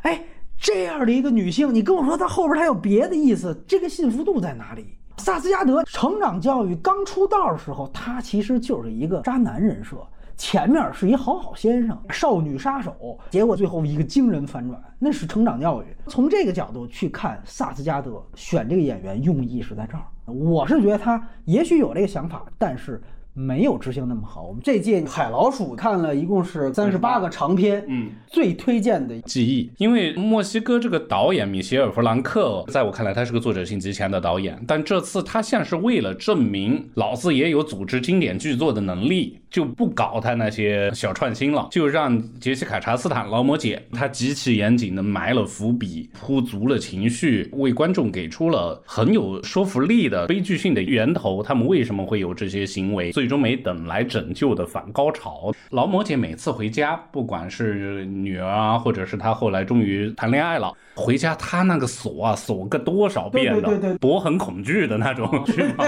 哎。这样的一个女性，你跟我说她后边她有别的意思，这个信服度在哪里？萨斯加德成长教育刚出道的时候，他其实就是一个渣男人设，前面是一好好先生、少女杀手，结果最后一个惊人反转，那是成长教育。从这个角度去看，萨斯加德选这个演员用意是在这儿。我是觉得他也许有这个想法，但是。没有执行那么好。我们这届海老鼠看了一共是三十八个长篇，嗯，最推荐的记忆，因为墨西哥这个导演米歇尔·弗兰克，在我看来他是个作者性极强的导演，但这次他像是为了证明老子也有组织经典剧作的能力，就不搞他那些小创新了，就让杰西卡·查斯坦劳模姐她极其严谨的埋了伏笔，铺足了情绪，为观众给出了很有说服力的悲剧性的源头，他们为什么会有这些行为。最终没等来拯救的反高潮，劳模姐每次回家，不管是女儿啊，或者是她后来终于谈恋爱了。回家她那个锁啊，锁个多少遍的，博很恐惧的那种，是吗？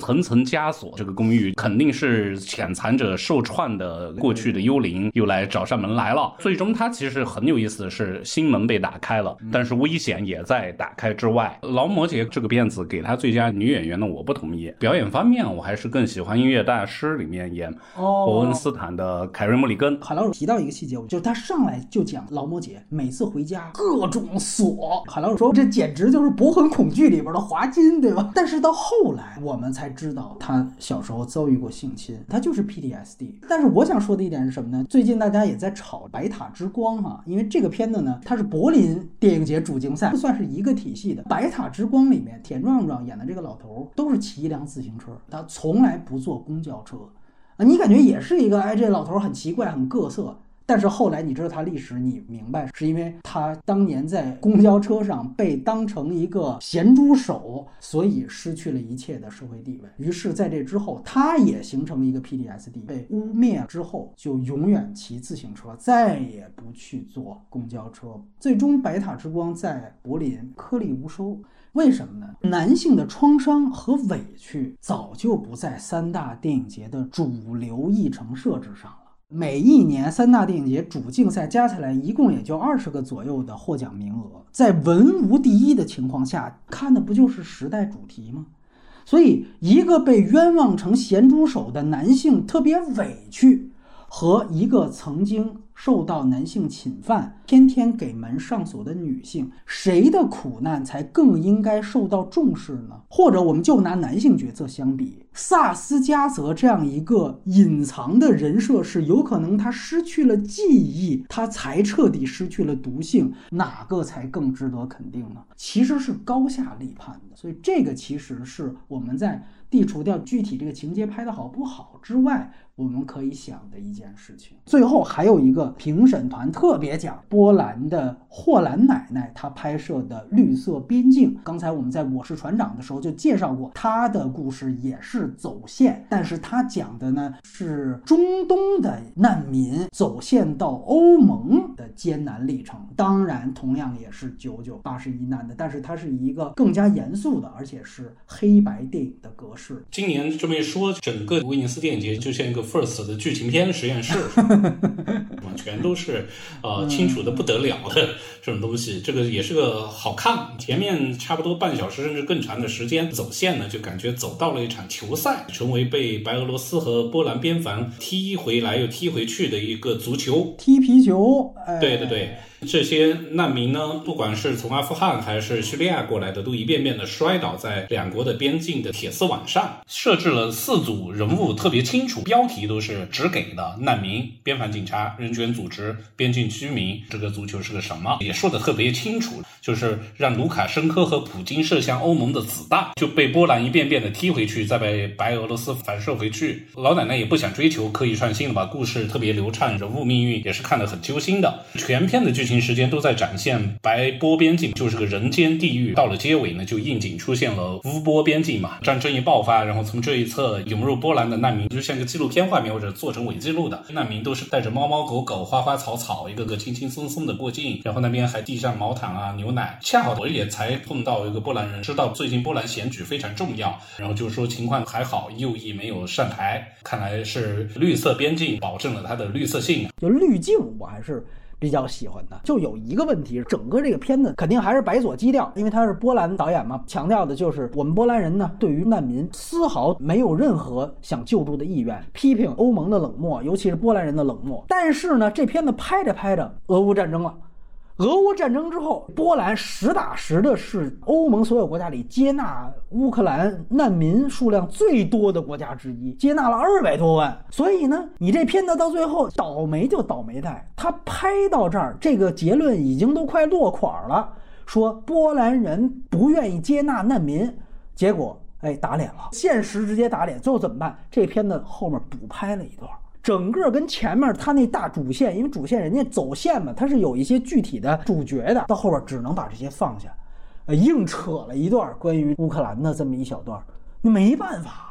层层枷锁，这个公寓肯定是潜藏着受创的过去的幽灵又来找上门来了。最终她其实很有意思的是，心门被打开了，但是危险也在打开之外。劳模姐这个片子给她最佳女演员呢，我不同意。表演方面，我还是更喜欢《音乐大师》里面演伯恩斯坦的凯瑞·莫里根。海老鼠提到一个细节，就是他上来就讲劳模姐每次回家各种。锁，海老鼠说这简直就是《博魂恐惧》里边的华金，对吧？但是到后来我们才知道，他小时候遭遇过性侵，他就是 PTSD。但是我想说的一点是什么呢？最近大家也在炒《白塔之光》哈，因为这个片子呢，它是柏林电影节主竞赛，算是一个体系的。《白塔之光》里面，田壮壮演的这个老头都是骑一辆自行车，他从来不坐公交车啊，你感觉也是一个哎，这老头很奇怪，很各色。但是后来你知道他历史，你明白是因为他当年在公交车上被当成一个咸猪手，所以失去了一切的社会地位。于是在这之后，他也形成了一个 PTSD，被污蔑之后就永远骑自行车，再也不去坐公交车。最终，《白塔之光》在柏林颗粒无收。为什么呢？男性的创伤和委屈早就不在三大电影节的主流议程设置上了。每一年三大电影节主竞赛加起来一共也就二十个左右的获奖名额，在文无第一的情况下，看的不就是时代主题吗？所以，一个被冤枉成咸猪手的男性特别委屈，和一个曾经。受到男性侵犯、天天给门上锁的女性，谁的苦难才更应该受到重视呢？或者，我们就拿男性角色相比，萨斯加泽这样一个隐藏的人设，是有可能他失去了记忆，他才彻底失去了毒性，哪个才更值得肯定呢？其实是高下立判的。所以，这个其实是我们在剔除掉具体这个情节拍的好不好之外。我们可以想的一件事情，最后还有一个评审团特别奖，波兰的霍兰奶奶她拍摄的《绿色边境》。刚才我们在我是船长的时候就介绍过，她的故事也是走线，但是她讲的呢是中东的难民走线到欧盟的艰难历程。当然，同样也是九九八十一难的，但是它是一个更加严肃的，而且是黑白电影的格式。今年这么一说，整个威尼斯电影节就像一个。First 的剧情片实验室，全都是呃清楚的不得了的这种东西，这个也是个好看。前面差不多半小时甚至更长的时间走线呢，就感觉走到了一场球赛，成为被白俄罗斯和波兰边防踢回来又踢回去的一个足球踢皮球。对对对。这些难民呢，不管是从阿富汗还是叙利亚过来的，都一遍遍的摔倒在两国的边境的铁丝网上。设置了四组人物，特别清楚，标题都是只给的：难民、边防警察、人权组织、边境居民。这个足球是个什么？也说的特别清楚，就是让卢卡申科和普京射向欧盟的子弹，就被波兰一遍遍的踢回去，再被白俄罗斯反射回去。老奶奶也不想追求刻意创新了吧？故事特别流畅，人物命运也是看得很揪心的。全片的剧情。时间都在展现白波边境就是个人间地狱。到了结尾呢，就应景出现了乌波边境嘛。战争一爆发，然后从这一侧涌入波兰的难民，就像个纪录片画面或者做成伪记录的难民，都是带着猫猫狗狗、花花草草，一个个轻轻松松的过境。然后那边还递上毛毯啊、牛奶。恰好我也才碰到一个波兰人，知道最近波兰选举非常重要，然后就说情况还好，右翼没有上台，看来是绿色边境保证了它的绿色性。就滤镜，我还是。比较喜欢的就有一个问题，整个这个片子肯定还是白左基调，因为他是波兰导演嘛，强调的就是我们波兰人呢，对于难民丝毫没有任何想救助的意愿，批评欧盟的冷漠，尤其是波兰人的冷漠。但是呢，这片子拍着拍着，俄乌战争了。俄乌战争之后，波兰实打实的是欧盟所有国家里接纳乌克兰难民数量最多的国家之一，接纳了二百多万。所以呢，你这片子到最后倒霉就倒霉在，他拍到这儿，这个结论已经都快落款了，说波兰人不愿意接纳难民，结果哎打脸了，现实直接打脸。最后怎么办？这片子后面补拍了一段。整个跟前面他那大主线，因为主线人家走线嘛，他是有一些具体的主角的，到后边只能把这些放下，呃，硬扯了一段关于乌克兰的这么一小段，你没办法。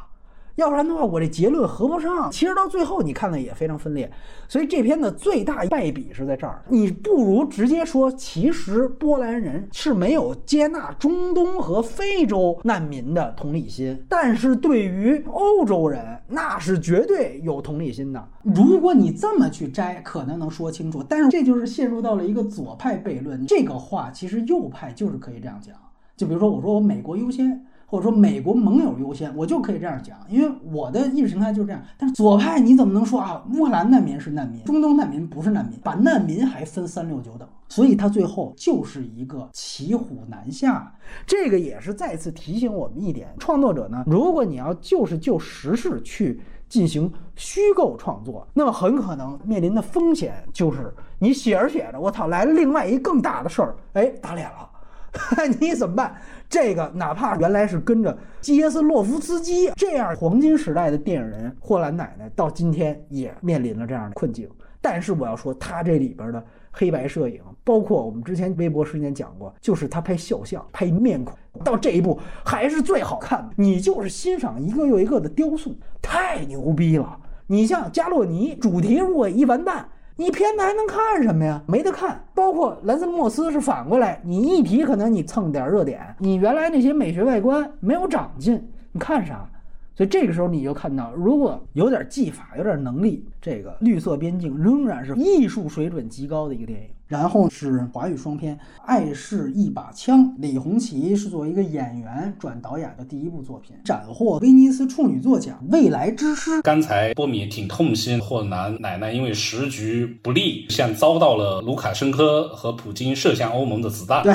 要不然的话，我这结论合不上。其实到最后，你看的也非常分裂。所以这篇的最大败笔是在这儿。你不如直接说，其实波兰人是没有接纳中东和非洲难民的同理心，但是对于欧洲人，那是绝对有同理心的。如果你这么去摘，可能能说清楚。但是这就是陷入到了一个左派悖论。这个话其实右派就是可以这样讲。就比如说，我说我美国优先。或者说美国盟友优先，我就可以这样讲，因为我的意识形态就是这样。但是左派你怎么能说啊？乌克兰难民是难民，中东难民不是难民，把难民还分三六九等，所以他最后就是一个骑虎难下。这个也是再次提醒我们一点：创作者呢，如果你要就是就时事去进行虚构创作，那么很可能面临的风险就是你写着写着，我操，来了另外一更大的事儿，哎，打脸了。你怎么办？这个哪怕原来是跟着基耶斯洛夫斯基这样黄金时代的电影人霍兰奶奶，到今天也面临了这样的困境。但是我要说，他这里边的黑白摄影，包括我们之前微博时间讲过，就是他拍肖像、拍面孔，到这一步还是最好看的。你就是欣赏一个又一个的雕塑，太牛逼了。你像加洛尼，主题如果一完蛋。你片子还能看什么呀？没得看。包括兰斯莫斯是反过来，你一提可能你蹭点热点，你原来那些美学外观没有长进，你看啥？所以这个时候你就看到，如果有点技法，有点能力，这个绿色边境仍然是艺术水准极高的一个电影。然后是华语双片《爱是一把枪》，李红旗是作为一个演员转导演的第一部作品，斩获威尼斯处女作奖。未来之师，刚才波米挺痛心，霍南奶奶因为时局不利，像遭到了卢卡申科和普京射向欧盟的子弹。对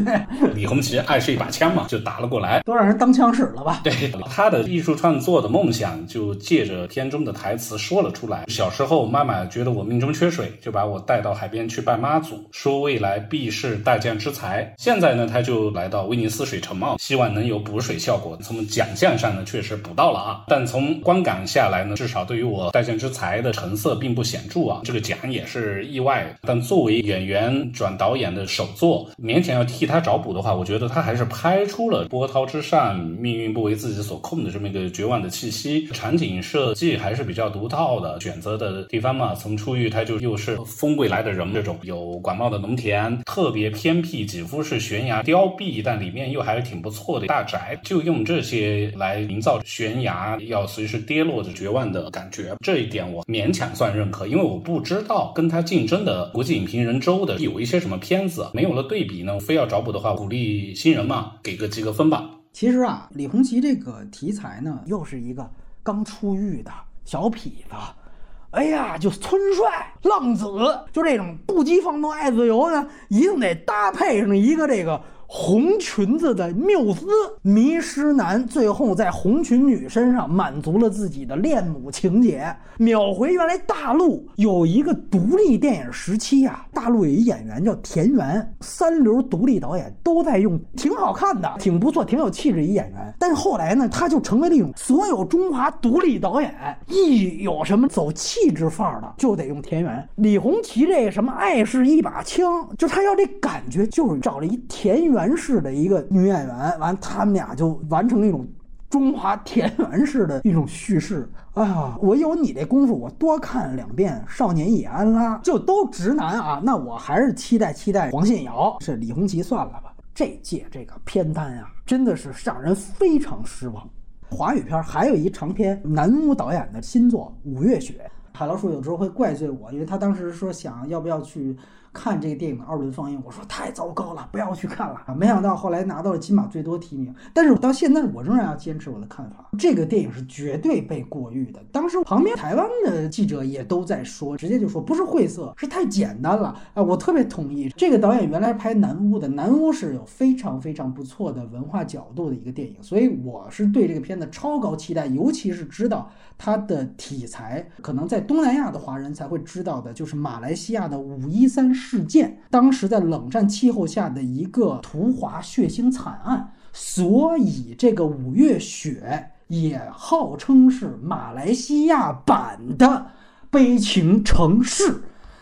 对，李红旗爱是一把枪嘛，就打了过来，都让人当枪使了吧？对，他的艺术创作的梦想就借着片中的台词说了出来。小时候，妈妈觉得我命中缺水，就把我带到海边去拜妈。祖说未来必是大将之才，现在呢他就来到威尼斯水城嘛，希望能有补水效果。从奖项上呢确实补到了啊，但从观感下来呢，至少对于我大将之才的成色并不显著啊，这个奖也是意外。但作为演员转导演的首作，勉强要替他找补的话，我觉得他还是拍出了波涛之上命运不为自己所控的这么一个绝望的气息。场景设计还是比较独到的，选选择的地方嘛，从出狱他就又是风未来的人这种有。广袤的农田，特别偏僻，几乎是悬崖峭壁，但里面又还是挺不错的大宅，就用这些来营造悬崖要随时跌落的绝望的感觉。这一点我勉强算认可，因为我不知道跟他竞争的国际影评人周的有一些什么片子，没有了对比呢。非要找补的话，鼓励新人嘛，给个及格分吧。其实啊，李红旗这个题材呢，又是一个刚出狱的小痞子。哎呀，就村帅、浪子，就这种不羁放纵、爱自由的，一定得搭配上一个这个。红裙子的缪斯迷失男，最后在红裙女身上满足了自己的恋母情节。秒回原来大陆有一个独立电影时期啊，大陆有一演员叫田园，三流独立导演都在用，挺好看的，挺不错，挺有气质一演员。但是后来呢，他就成为了一种所有中华独立导演一有什么走气质范儿的，就得用田园。李红旗这什么爱是一把枪，就他要这感觉，就是找了一田园。原式的一个女演员，完他们俩就完成了一种中华田园式的一种叙事。哎呀，我有你这功夫，我多看两遍《少年也安拉》，就都直男啊。那我还是期待期待黄信尧，是李红旗算了吧。这届这个片单啊，真的是让人非常失望。华语片还有一长篇，南屋导演的新作《五月雪》。海老鼠有时候会怪罪我，因为他当时说想要不要去。看这个电影的二轮放映，我说太糟糕了，不要去看了啊。没想到后来拿到了金马最多提名，但是到现在我仍然要坚持我的看法，这个电影是绝对被过誉的。当时旁边台湾的记者也都在说，直接就说不是晦涩，是太简单了。啊，我特别同意。这个导演原来拍《南巫》的，《南巫》是有非常非常不错的文化角度的一个电影，所以我是对这个片子超高期待，尤其是知道它的题材，可能在东南亚的华人才会知道的，就是马来西亚的五一三事件，当时在冷战气候下的一个屠华血腥惨案，所以这个五月雪也号称是马来西亚版的悲情城市。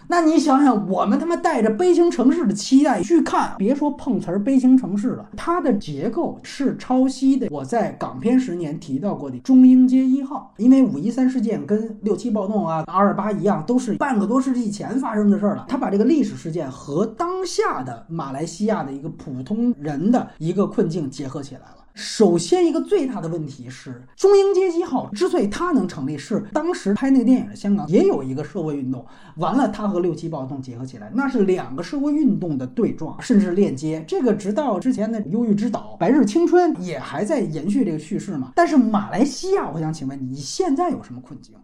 那你想想，我们他妈带着悲情城市的期待去看，别说碰瓷儿悲情城市了，它的结构是抄袭的。我在港片十年提到过的中英街一号，因为五一三事件跟六七暴动啊、二二八一样，都是半个多世纪前发生的事儿了。他把这个历史事件和当下的马来西亚的一个普通人的一个困境结合起来了。首先，一个最大的问题是，中英街一号之所以它能成立，是当时拍那个电影的香港也有一个社会运动，完了它和六七暴动结合起来，那是两个社会运动的对撞，甚至链接。这个直到之前的《忧郁之岛》《白日青春》也还在延续这个叙事嘛。但是马来西亚，我想请问你，现在有什么困境？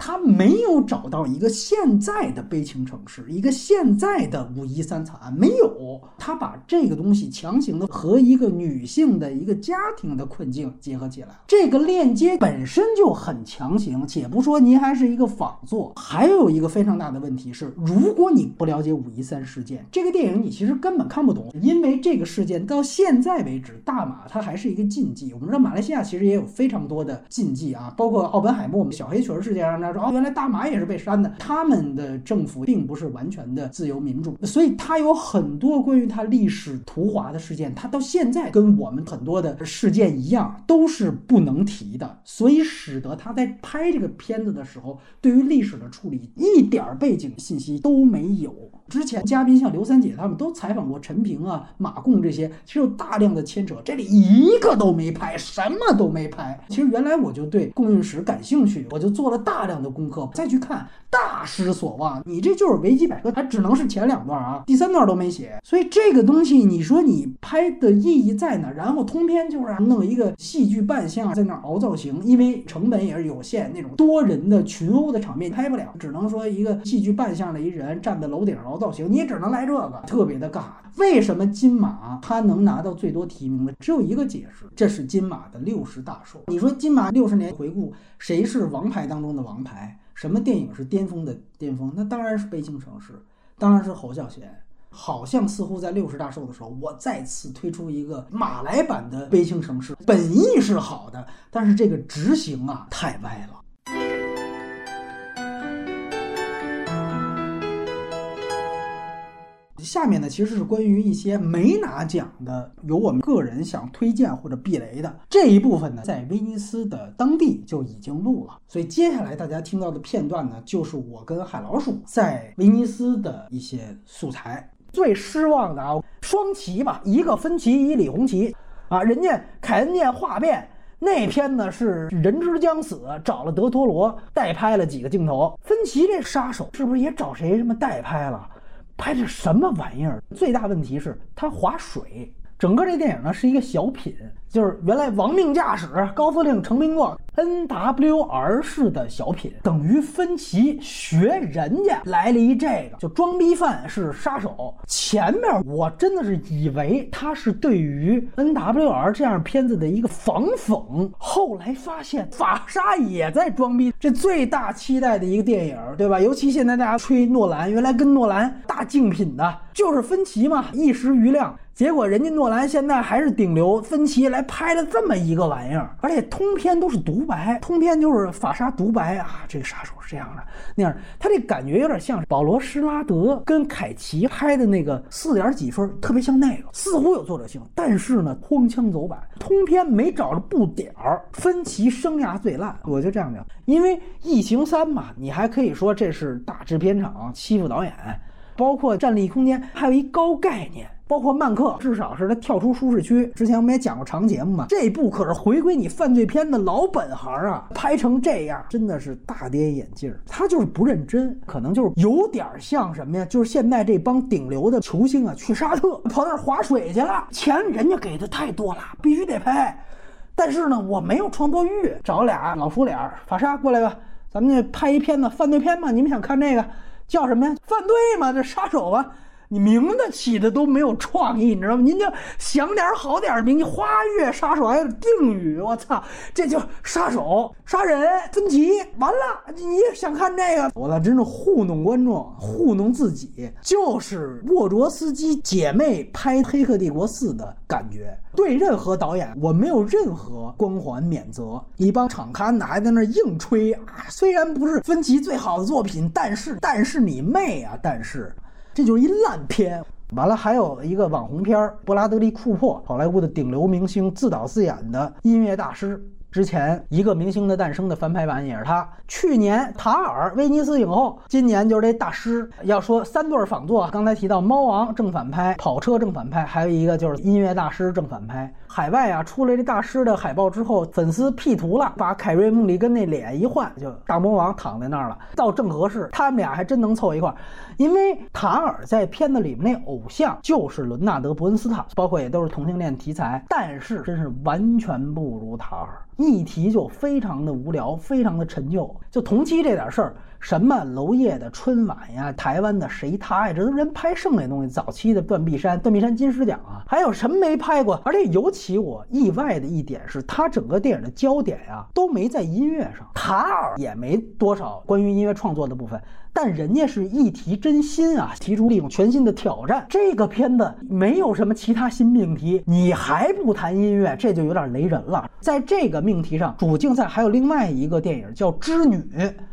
他没有找到一个现在的悲情城市，一个现在的五一三惨案没有。他把这个东西强行的和一个女性的一个家庭的困境结合起来，这个链接本身就很强行。且不说您还是一个仿作，还有一个非常大的问题是，如果你不了解五一三事件，这个电影你其实根本看不懂，因为这个事件到现在为止，大马它还是一个禁忌。我们知道马来西亚其实也有非常多的禁忌啊，包括奥本海默小黑裙事件上。说哦，原来大马也是被删的。他们的政府并不是完全的自由民主，所以他有很多关于他历史图华的事件，他到现在跟我们很多的事件一样，都是不能提的。所以使得他在拍这个片子的时候，对于历史的处理一点背景信息都没有。之前嘉宾像刘三姐他们都采访过陈平啊、马贡这些，其实有大量的牵扯，这里一个都没拍，什么都没拍。其实原来我就对共运史感兴趣，我就做了大量的功课，再去看大失所望。你这就是维基百科，它只能是前两段啊，第三段都没写。所以这个东西，你说你拍的意义在哪？然后通篇就是弄一个戏剧扮相在那熬造型，因为成本也是有限，那种多人的群殴的场面拍不了，只能说一个戏剧扮相的一人站在楼顶熬。造型你也只能来这个，特别的尬。为什么金马它能拿到最多提名呢？只有一个解释，这是金马的六十大寿。你说金马六十年回顾，谁是王牌当中的王牌？什么电影是巅峰的巅峰？那当然是《悲情城市》，当然是侯孝贤。好像似乎在六十大寿的时候，我再次推出一个马来版的《悲情城市》，本意是好的，但是这个执行啊太歪了。下面呢，其实是关于一些没拿奖的，有我们个人想推荐或者避雷的这一部分呢，在威尼斯的当地就已经录了。所以接下来大家听到的片段呢，就是我跟海老鼠在威尼斯的一些素材。最失望的啊，双旗吧，一个芬奇，一李红旗啊，人家凯恩念化变那片呢是人之将死，找了德托罗代拍了几个镜头。芬奇这杀手是不是也找谁什么代拍了？拍的什么玩意儿？最大问题是它划水。整个这电影呢是一个小品，就是原来《亡命驾驶》高司令成名作 N W R 式的小品，等于分歧学人家来了一这个，就装逼犯是杀手。前面我真的是以为他是对于 N W R 这样片子的一个仿讽，后来发现法沙也在装逼。这最大期待的一个电影，对吧？尤其现在大家吹诺兰，原来跟诺兰大竞品的就是分歧嘛，一时余亮。结果人家诺兰现在还是顶流，芬奇来拍了这么一个玩意儿，而且通篇都是独白，通篇就是法沙独白啊，这个杀手是这样的那样，他这感觉有点像保罗施拉德跟凯奇拍的那个四点几分，特别像那个，似乎有作者性，但是呢，荒腔走板，通篇没找着布点儿。芬奇生涯最烂，我就这样讲，因为《异形三》嘛，你还可以说这是大制片厂欺负导演，包括《战力空间》，还有一高概念。包括曼克，至少是他跳出舒适区。之前我们也讲过长节目嘛，这部可是回归你犯罪片的老本行啊，拍成这样真的是大跌眼镜。他就是不认真，可能就是有点像什么呀？就是现在这帮顶流的球星啊，去沙特跑那儿划水去了，钱人家给的太多了，必须得拍。但是呢，我没有创作欲，找俩老叔俩，法沙过来吧，咱们这拍一片子犯罪片嘛，你们想看这个叫什么呀？犯罪嘛，这杀手啊。你名字起的都没有创意，你知道吗？您就想点好点的名，你花月杀手还有定语，我操，这就杀手杀人分歧，完了，你想看这个？我操，真是糊弄观众，糊弄自己，就是沃卓斯基姐妹拍《黑客帝国四》的感觉。对任何导演，我没有任何光环免责。一帮场刊的还在那硬吹啊，虽然不是分歧最好的作品，但是，但是你妹啊，但是。这就是一烂片，完了还有一个网红片儿，布拉德利·库珀，好莱坞的顶流明星，自导自演的音乐大师。之前一个明星的诞生的翻拍版也是他。去年塔尔威尼斯影后，今年就是这大师。要说三对仿作，刚才提到猫王正反拍，跑车正反拍，还有一个就是音乐大师正反拍。海外啊，出了这大师的海报之后，粉丝 P 图了，把凯瑞穆里根那脸一换，就大魔王躺在那儿了，倒正合适。他们俩还真能凑一块儿，因为塔尔在片子里面那偶像就是伦纳德·伯恩斯坦，包括也都是同性恋题材，但是真是完全不如塔尔。一提就非常的无聊，非常的陈旧。就同期这点事儿，什么娄烨的春晚呀，台湾的谁他呀，这都人拍剩的东西。早期的断臂山，断臂山金狮奖啊，还有什么没拍过？而且尤其我意外的一点是，他整个电影的焦点呀都没在音乐上，塔尔也没多少关于音乐创作的部分。但人家是一提真心啊，提出一种全新的挑战。这个片子没有什么其他新命题，你还不谈音乐，这就有点雷人了。在这个命题上，主竞赛还有另外一个电影叫《织女》，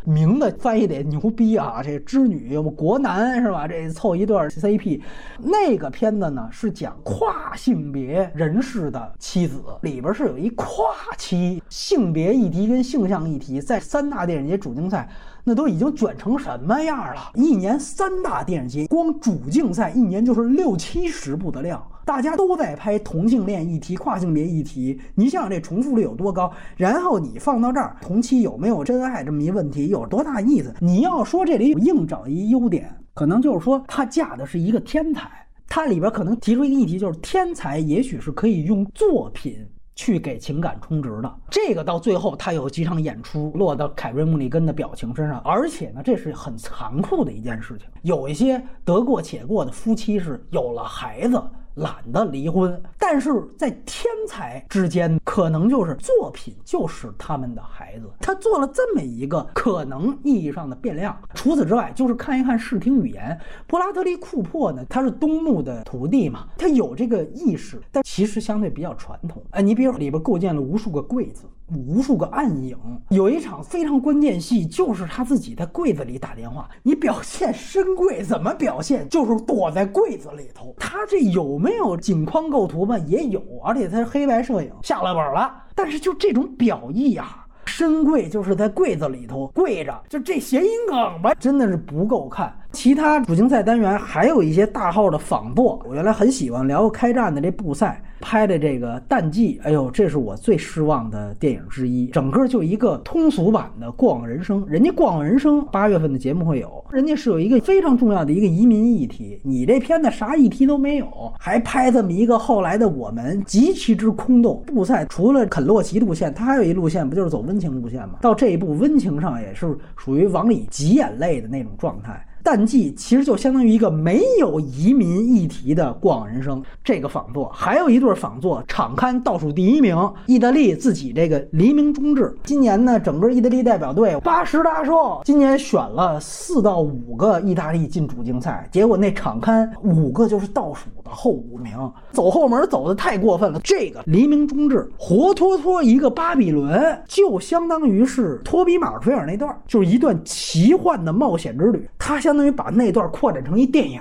名字翻译得牛逼啊！这织女，国男是吧？这凑一对 CP。那个片子呢是讲跨性别人士的妻子，里边是有一跨妻性别议题跟性向议题，在三大电影节主竞赛。那都已经卷成什么样了？一年三大电影节，光主竞赛一年就是六七十部的量，大家都在拍同性恋议题、跨性别议题。你想想这重复率有多高？然后你放到这儿，同期有没有真爱这么一问题，有多大意思？你要说这里硬找一优点，可能就是说她嫁的是一个天才，它里边可能提出一个议题，就是天才也许是可以用作品。去给情感充值的这个，到最后他有几场演出落到凯瑞·穆里根的表情身上，而且呢，这是很残酷的一件事情。有一些得过且过的夫妻是有了孩子。懒得离婚，但是在天才之间，可能就是作品就是他们的孩子。他做了这么一个可能意义上的变量。除此之外，就是看一看视听语言。布拉德利·库珀呢，他是东木的徒弟嘛，他有这个意识，但其实相对比较传统。哎，你比如里边构建了无数个柜子。无数个暗影，有一场非常关键戏，就是他自己在柜子里打电话。你表现深柜怎么表现？就是躲在柜子里头。他这有没有景框构图吧？也有，而且他是黑白摄影，下了本了。但是就这种表意啊，深柜就是在柜子里头跪着，就这谐音梗吧，真的是不够看。其他主竞赛单元还有一些大号的仿作，我原来很喜欢聊开战的这布赛。拍的这个淡季，哎呦，这是我最失望的电影之一。整个就一个通俗版的《过往人生》，人家《过往人生》八月份的节目会有，人家是有一个非常重要的一个移民议题，你这片子啥议题都没有，还拍这么一个后来的我们极其之空洞。布赛除了肯洛奇路线，他还有一路线不就是走温情路线吗？到这一步，温情上也是属于往里挤眼泪的那种状态。淡季其实就相当于一个没有移民议题的过往人生这个仿作，还有一对仿作场刊倒数第一名，意大利自己这个黎明中志。今年呢，整个意大利代表队八十大寿，今年选了四到五个意大利进主竞赛，结果那场刊五个就是倒数后五名，走后门走的太过分了。这个黎明中至活脱脱一个巴比伦，就相当于是托比马尔菲尔那段，就是一段奇幻的冒险之旅，他相。当于把那段扩展成一电影，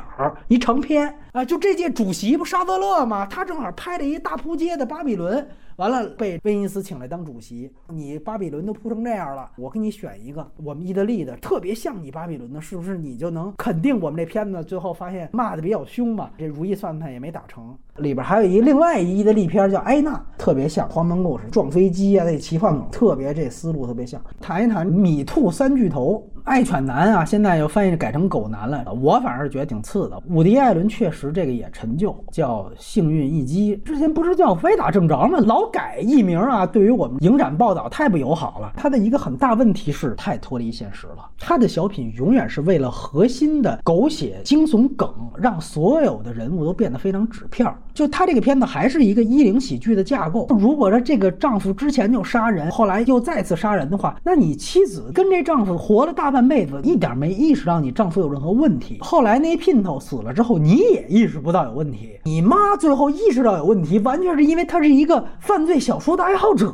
一长篇啊！就这届主席不沙德勒吗？他正好拍了一大扑街的巴比伦，完了被威尼斯请来当主席。你巴比伦都铺成这样了，我给你选一个我们意大利的特别像你巴比伦的，是不是你就能肯定我们这片子？最后发现骂的比较凶嘛，这如意算盘也没打成。里边还有一另外一意大利片叫《埃娜》，特别像黄门故事，撞飞机啊，那奇幻梗，特别这思路特别像。谈一谈米兔三巨头。爱犬男啊，现在又翻译改成狗男了。我反而是觉得挺次的。伍迪·艾伦确实这个也陈旧，叫幸运一击。之前不是叫歪打正着吗？老改艺名啊，对于我们影展报道太不友好了。他的一个很大问题是太脱离现实了。他的小品永远是为了核心的狗血惊悚梗，让所有的人物都变得非常纸片儿。就他这个片子还是一个一零喜剧的架构。如果说这个丈夫之前就杀人，后来又再次杀人的话，那你妻子跟这丈夫活了大半。辈子一点没意识到你丈夫有任何问题，后来那姘头死了之后，你也意识不到有问题。你妈最后意识到有问题，完全是因为她是一个犯罪小说的爱好者。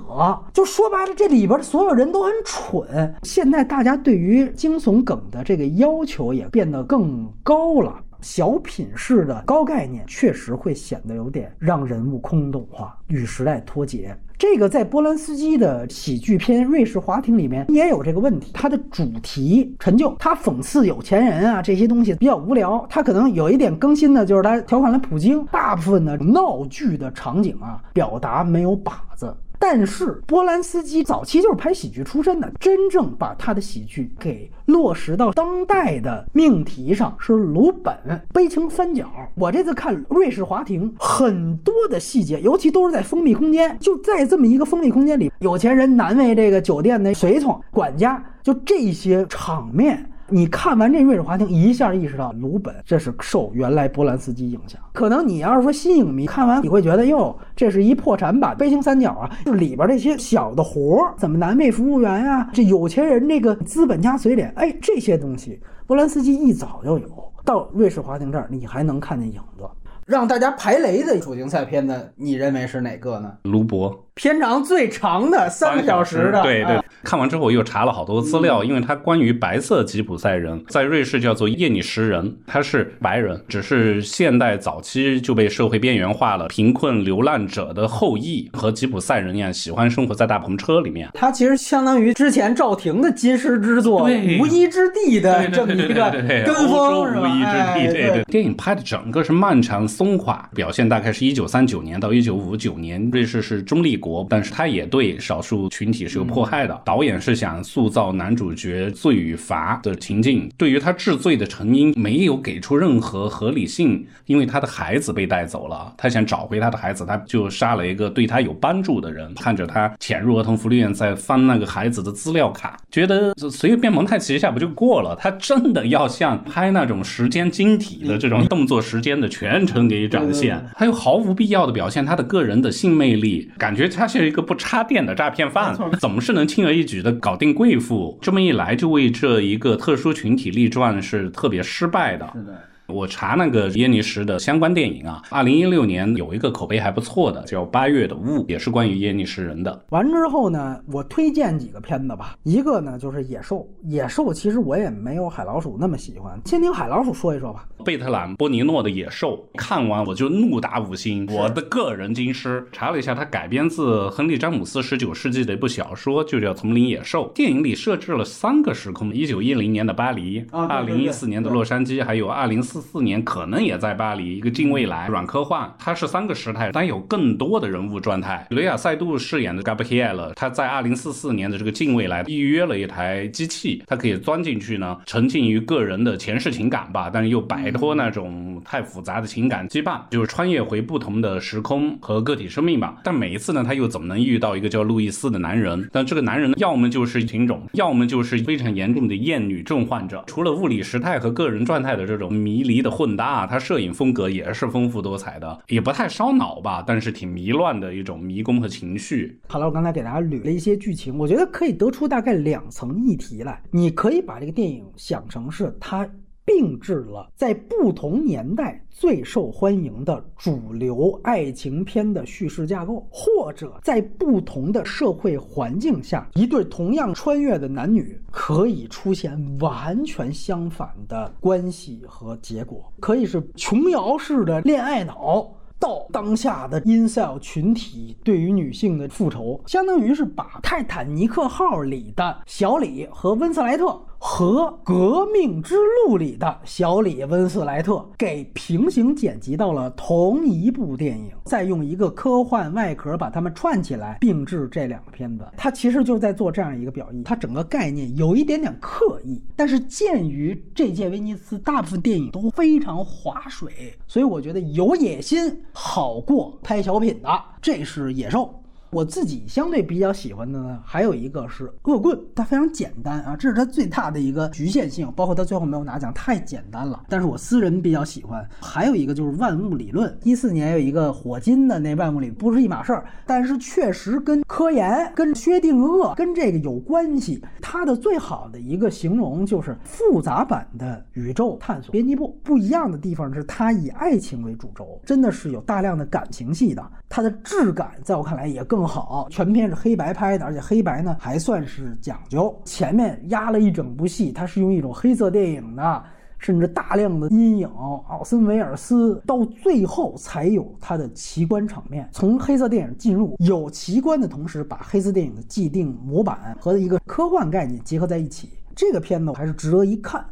就说白了，这里边的所有人都很蠢。现在大家对于惊悚梗的这个要求也变得更高了，小品式的高概念确实会显得有点让人物空洞化，与时代脱节。这个在波兰斯基的喜剧片《瑞士华庭》里面也有这个问题，它的主题陈旧，它讽刺有钱人啊这些东西比较无聊，它可能有一点更新的，就是它调侃了普京，大部分的闹剧的场景啊表达没有靶子。但是波兰斯基早期就是拍喜剧出身的，真正把他的喜剧给落实到当代的命题上是鲁本《悲情三角》。我这次看《瑞士华庭》，很多的细节，尤其都是在封闭空间，就在这么一个封闭空间里，有钱人难为这个酒店的随从管家，就这些场面。你看完这《瑞士华庭》，一下意识到鲁本这是受原来波兰斯基影响。可能你要是说新影迷看完，你会觉得哟，这是一破产版《悲情三角》啊，就里边这些小的活儿，怎么难为服务员呀？这有钱人这个资本家嘴脸，哎，这些东西波兰斯基一早就有。到《瑞士华庭》这儿，你还能看见影子。让大家排雷的主竞赛片子，你认为是哪个呢？卢博。片长最长的三个小时的，对对。看完之后我又查了好多资料，因为他关于白色吉普赛人，在瑞士叫做叶尼什人，他是白人，只是现代早期就被社会边缘化了，贫困流浪者的后裔，和吉普赛人一样，喜欢生活在大篷车里面。他其实相当于之前赵婷的金狮之作《无依之地》的这么一个 跟风，是吧？对对。电影拍的整个是漫长松垮，表现大概是一九三九年到一九五九年，瑞士是中立。国，但是他也对少数群体是有迫害的。导演是想塑造男主角罪与罚的情境，对于他治罪的成因没有给出任何合理性，因为他的孩子被带走了，他想找回他的孩子，他就杀了一个对他有帮助的人。看着他潜入儿童福利院，在翻那个孩子的资料卡，觉得随便蒙太奇一下不就过了？他真的要像拍那种时间晶体的这种动作时间的全程给展现，他又毫无必要的表现他的个人的性魅力，感觉。他是一个不插电的诈骗犯，怎么是能轻而易举的搞定贵妇？这么一来，就为这一个特殊群体立传，是特别失败的。是的。我查那个耶尼什的相关电影啊，二零一六年有一个口碑还不错的，叫《八月的雾》，也是关于耶尼什人的。完之后呢，我推荐几个片子吧。一个呢就是《野兽》，《野兽》其实我也没有海老鼠那么喜欢，先听海老鼠说一说吧。贝特兰波尼诺的《野兽》，看完我就怒打五星，我的个人金狮。查了一下，它改编自亨利詹姆斯十九世纪的一部小说，就叫《丛林野兽》。电影里设置了三个时空：一九一零年的巴黎，二零一四年的洛杉矶，还有二零四。四年可能也在巴黎，一个近未来软科幻，它是三个时态，但有更多的人物状态。雷亚塞杜饰演的 Gabriel，他在二零四四年的这个近未来预约了一台机器，他可以钻进去呢，沉浸于个人的前世情感吧，但是又摆脱那种太复杂的情感羁绊，就是穿越回不同的时空和个体生命吧。但每一次呢，他又怎么能遇到一个叫路易斯的男人？但这个男人呢要么就是情种，要么就是非常严重的厌女症患者。除了物理时态和个人状态的这种迷。离的混搭，他摄影风格也是丰富多彩的，也不太烧脑吧，但是挺迷乱的一种迷宫和情绪。好了，我刚才给大家捋了一些剧情，我觉得可以得出大概两层议题来。你可以把这个电影想成是它。并置了在不同年代最受欢迎的主流爱情片的叙事架构，或者在不同的社会环境下，一对同样穿越的男女可以出现完全相反的关系和结果，可以是琼瑶式的恋爱脑。到当下的 incel 群体对于女性的复仇，相当于是把泰坦尼克号里的小李和温斯莱特。和《革命之路》里的小李·温斯莱特给平行剪辑到了同一部电影，再用一个科幻外壳把它们串起来并置这两个片子，他其实就是在做这样一个表意。他整个概念有一点点刻意，但是鉴于这届威尼斯大部分电影都非常划水，所以我觉得有野心好过拍小品的，这是野兽。我自己相对比较喜欢的呢，还有一个是恶棍，它非常简单啊，这是它最大的一个局限性，包括它最后没有拿奖，太简单了。但是我私人比较喜欢。还有一个就是万物理论，一四年有一个火金的那万物理不是一码事儿，但是确实跟科研、跟薛定谔、跟这个有关系。它的最好的一个形容就是复杂版的宇宙探索编辑部。不一样的地方是它以爱情为主轴，真的是有大量的感情戏的。它的质感在我看来也更。好，全片是黑白拍的，而且黑白呢还算是讲究。前面压了一整部戏，它是用一种黑色电影的，甚至大量的阴影。奥森威尔斯到最后才有他的奇观场面，从黑色电影进入，有奇观的同时，把黑色电影的既定模板和一个科幻概念结合在一起。这个片子还是值得一看。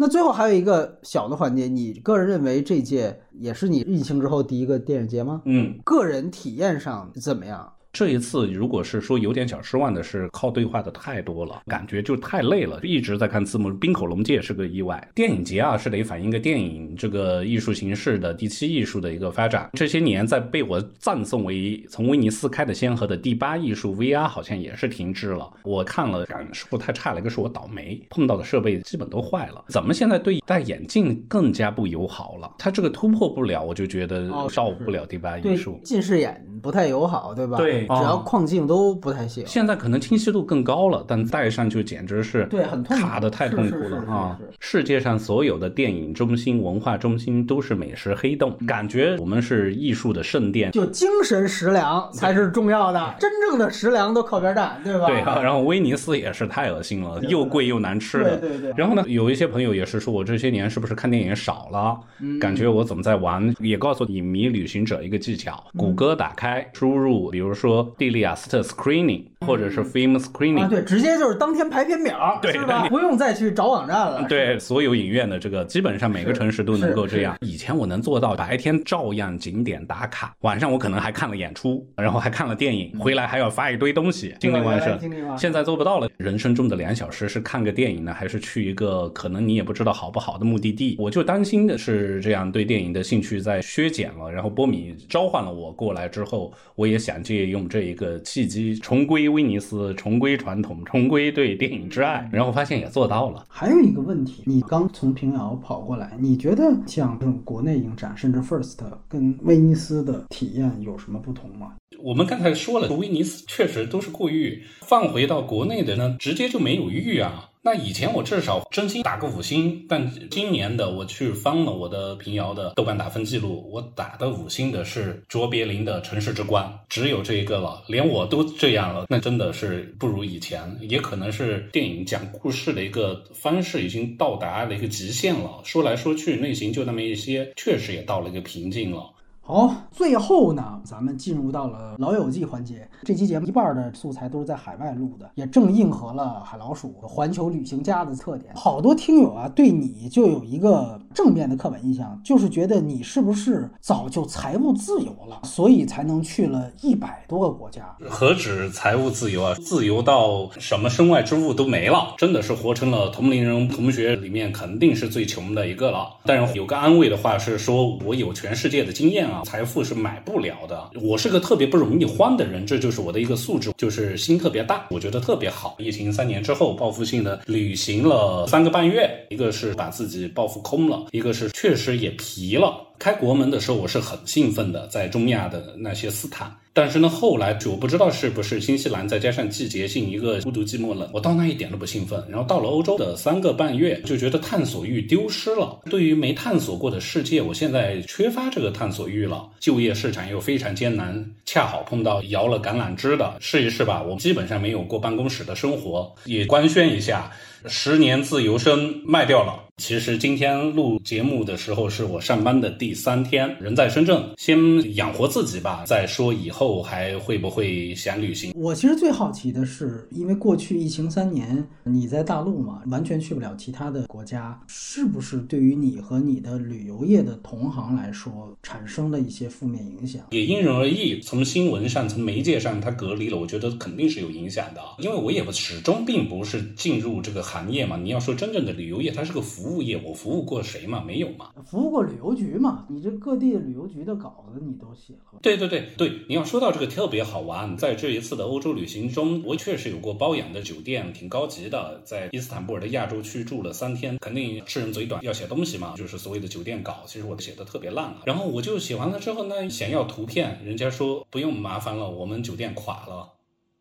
那最后还有一个小的环节，你个人认为这届也是你疫情之后第一个电影节吗？嗯，个人体验上怎么样？这一次，如果是说有点小失望的是，靠对话的太多了，感觉就太累了，一直在看字幕。冰口龙介是个意外。电影节啊，是得反映个电影这个艺术形式的第七艺术的一个发展。这些年，在被我赞颂为从威尼斯开的先河的第八艺术 VR，好像也是停滞了。我看了，感受太差了。一个是我倒霉，碰到的设备基本都坏了。怎么现在对戴眼镜更加不友好了？它这个突破不了，我就觉得到不了第八艺术。近视眼不太友好，对吧？对。只要框镜都不太行，现在可能清晰度更高了，但戴上就简直是对很卡的太痛苦了啊！世界上所有的电影中心、文化中心都是美食黑洞，感觉我们是艺术的圣殿，就精神食粮才是重要的，真正的食粮都靠边站，对吧？对啊，然后威尼斯也是太恶心了，又贵又难吃的。对对对。然后呢，有一些朋友也是说我这些年是不是看电影少了？感觉我怎么在玩？也告诉影迷旅行者一个技巧：谷歌打开，输入，比如说蒂利亚斯特。Screening 或者是 Film Screening 啊，对，直接就是当天排片表，对，吧？不用再去找网站了。对，所有影院的这个基本上每个城市都能够这样。以前我能做到白天照样景点打卡，晚上我可能还看了演出，然后还看了电影，回来还要发一堆东西，精力旺盛。现在做不到了。人生中的两小时是看个电影呢，还是去一个可能你也不知道好不好的目的地？我就担心的是这样对电影的兴趣在削减了。然后波米召唤了我过来之后，我也想借用这一个契机。重归威尼斯，重归传统，重归对电影之爱，然后发现也做到了。还有一个问题，你刚从平遥跑过来，你觉得像这种国内影展，甚至 First 跟威尼斯的体验有什么不同吗？我们刚才说了，威尼斯确实都是过誉，放回到国内的呢，直接就没有誉啊。那以前我至少真心打个五星，但今年的我去翻了我的平遥的豆瓣打分记录，我打的五星的是卓别林的《城市之光》，只有这一个了，连我都这样了，那真的是不如以前。也可能是电影讲故事的一个方式已经到达了一个极限了，说来说去类型就那么一些，确实也到了一个瓶颈了。好，最后呢，咱们进入到了老友记环节。这期节目一半的素材都是在海外录的，也正应和了海老鼠环球旅行家的特点。好多听友啊，对你就有一个正面的刻板印象，就是觉得你是不是早就财务自由了，所以才能去了一百多个国家？何止财务自由啊，自由到什么身外之物都没了，真的是活成了同龄人同学里面肯定是最穷的一个了。但是有个安慰的话是说，我有全世界的经验啊。财富是买不了的。我是个特别不容易慌的人，这就是我的一个素质，就是心特别大。我觉得特别好。疫情三年之后，报复性的旅行了三个半月，一个是把自己报复空了，一个是确实也疲了。开国门的时候，我是很兴奋的，在中亚的那些斯坦。但是呢，后来我不知道是不是新西兰再加上季节性一个孤独寂寞冷，我到那一点都不兴奋。然后到了欧洲的三个半月，就觉得探索欲丢失了。对于没探索过的世界，我现在缺乏这个探索欲了。就业市场又非常艰难，恰好碰到摇了橄榄枝的，试一试吧。我基本上没有过办公室的生活，也官宣一下，十年自由身卖掉了。其实今天录节目的时候是我上班的第三天，人在深圳，先养活自己吧，再说以后还会不会想旅行。我其实最好奇的是，因为过去疫情三年，你在大陆嘛，完全去不了其他的国家，是不是对于你和你的旅游业的同行来说，产生了一些负面影响？也因人而异。从新闻上、从媒介上，它隔离了，我觉得肯定是有影响的。因为我也始终并不是进入这个行业嘛。你要说真正的旅游业，它是个服务。服务业，我服务过谁嘛？没有嘛？服务过旅游局嘛？你这各地旅游局的稿子你都写了？对对对对，你要说到这个特别好玩，在这一次的欧洲旅行中，我确实有过包养的酒店，挺高级的，在伊斯坦布尔的亚洲区住了三天。肯定吃人嘴短，要写东西嘛，就是所谓的酒店稿，其实我写的特别烂啊。然后我就写完了之后呢，想要图片，人家说不用麻烦了，我们酒店垮了。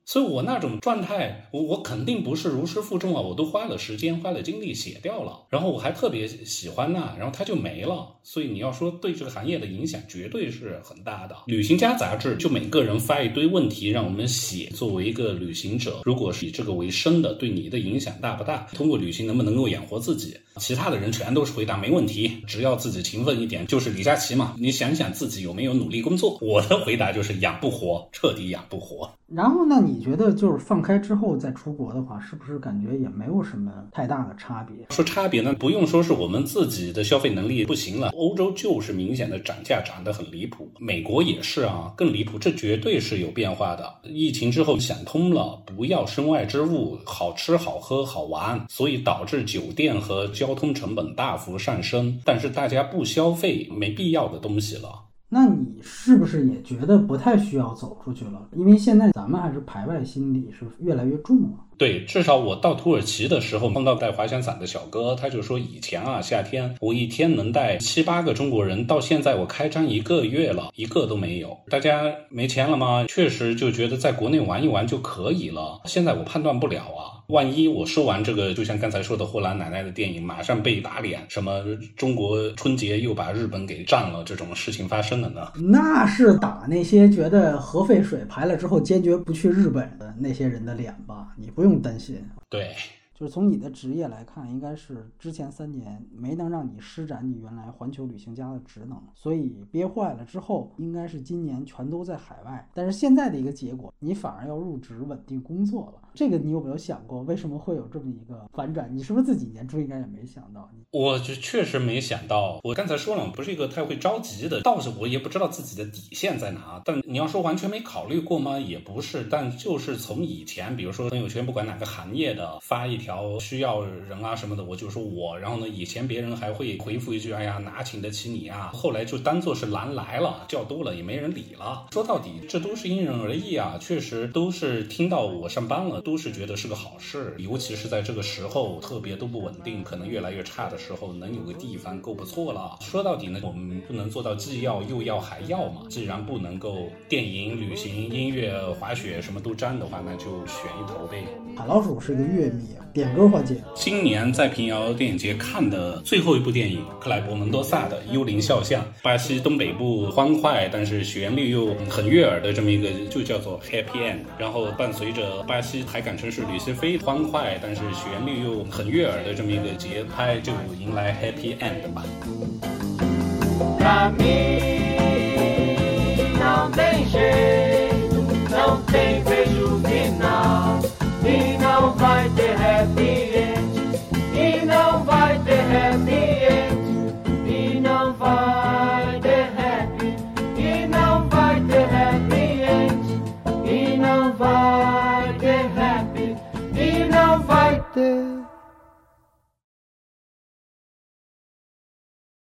所以我那种状态，我我肯定不是如释负重啊，我都花了时间，花了精力写掉了，然后我还特别喜欢那，然后它就没了。所以你要说对这个行业的影响，绝对是很大的。旅行家杂志就每个人发一堆问题让我们写，作为一个旅行者，如果是以这个为生的，对你的影响大不大？通过旅行能不能够养活自己？其他的人全都是回答没问题，只要自己勤奋一点，就是李佳琦嘛。你想想自己有没有努力工作？我的回答就是养不活，彻底养不活。然后呢？你你觉得就是放开之后再出国的话，是不是感觉也没有什么太大的差别？说差别呢，不用说是我们自己的消费能力不行了，欧洲就是明显的涨价涨得很离谱，美国也是啊，更离谱，这绝对是有变化的。疫情之后想通了，不要身外之物，好吃好喝好玩，所以导致酒店和交通成本大幅上升，但是大家不消费没必要的东西了。那你是不是也觉得不太需要走出去了？因为现在咱们还是排外心理是越来越重了。对，至少我到土耳其的时候碰到带滑翔伞的小哥，他就说以前啊夏天我一天能带七八个中国人，到现在我开张一个月了，一个都没有。大家没钱了吗？确实就觉得在国内玩一玩就可以了。现在我判断不了啊。万一我说完这个，就像刚才说的霍兰奶奶的电影，马上被打脸，什么中国春节又把日本给占了，这种事情发生了呢？那是打那些觉得核废水排了之后坚决不去日本的那些人的脸吧？你不用担心。对。就是从你的职业来看，应该是之前三年没能让你施展你原来环球旅行家的职能，所以憋坏了之后，应该是今年全都在海外。但是现在的一个结果，你反而要入职稳定工作了。这个你有没有想过，为什么会有这么一个反转？你是不是自己年初应该也没想到？我就确实没想到。我刚才说了，不是一个太会着急的，倒是我也不知道自己的底线在哪。但你要说完全没考虑过吗？也不是。但就是从以前，比如说朋友圈，不管哪个行业的发一条。条需要人啊什么的，我就说我，然后呢，以前别人还会回复一句，哎呀，哪请得起你啊？后来就当做是狼来了，叫多了也没人理了。说到底，这都是因人而异啊，确实都是听到我上班了，都是觉得是个好事。尤其是在这个时候，特别都不稳定，可能越来越差的时候，能有个地方够不错了。说到底呢，我们不能做到既要又要还要嘛。既然不能够电影、旅行、音乐、滑雪什么都沾的话，那就选一头呗。海老鼠是个乐迷。点歌环节。今年在平遥电影节看的最后一部电影克莱伯门多萨的幽灵肖像巴西东北部欢快但是旋律又很悦耳的这么一个就叫做 happy end 然后伴随着巴西海港城市旅西飞欢快但是旋律又很悦耳的这么一个节拍就迎来 happy end 吧。In me no bae happy end e não vai ter happy end.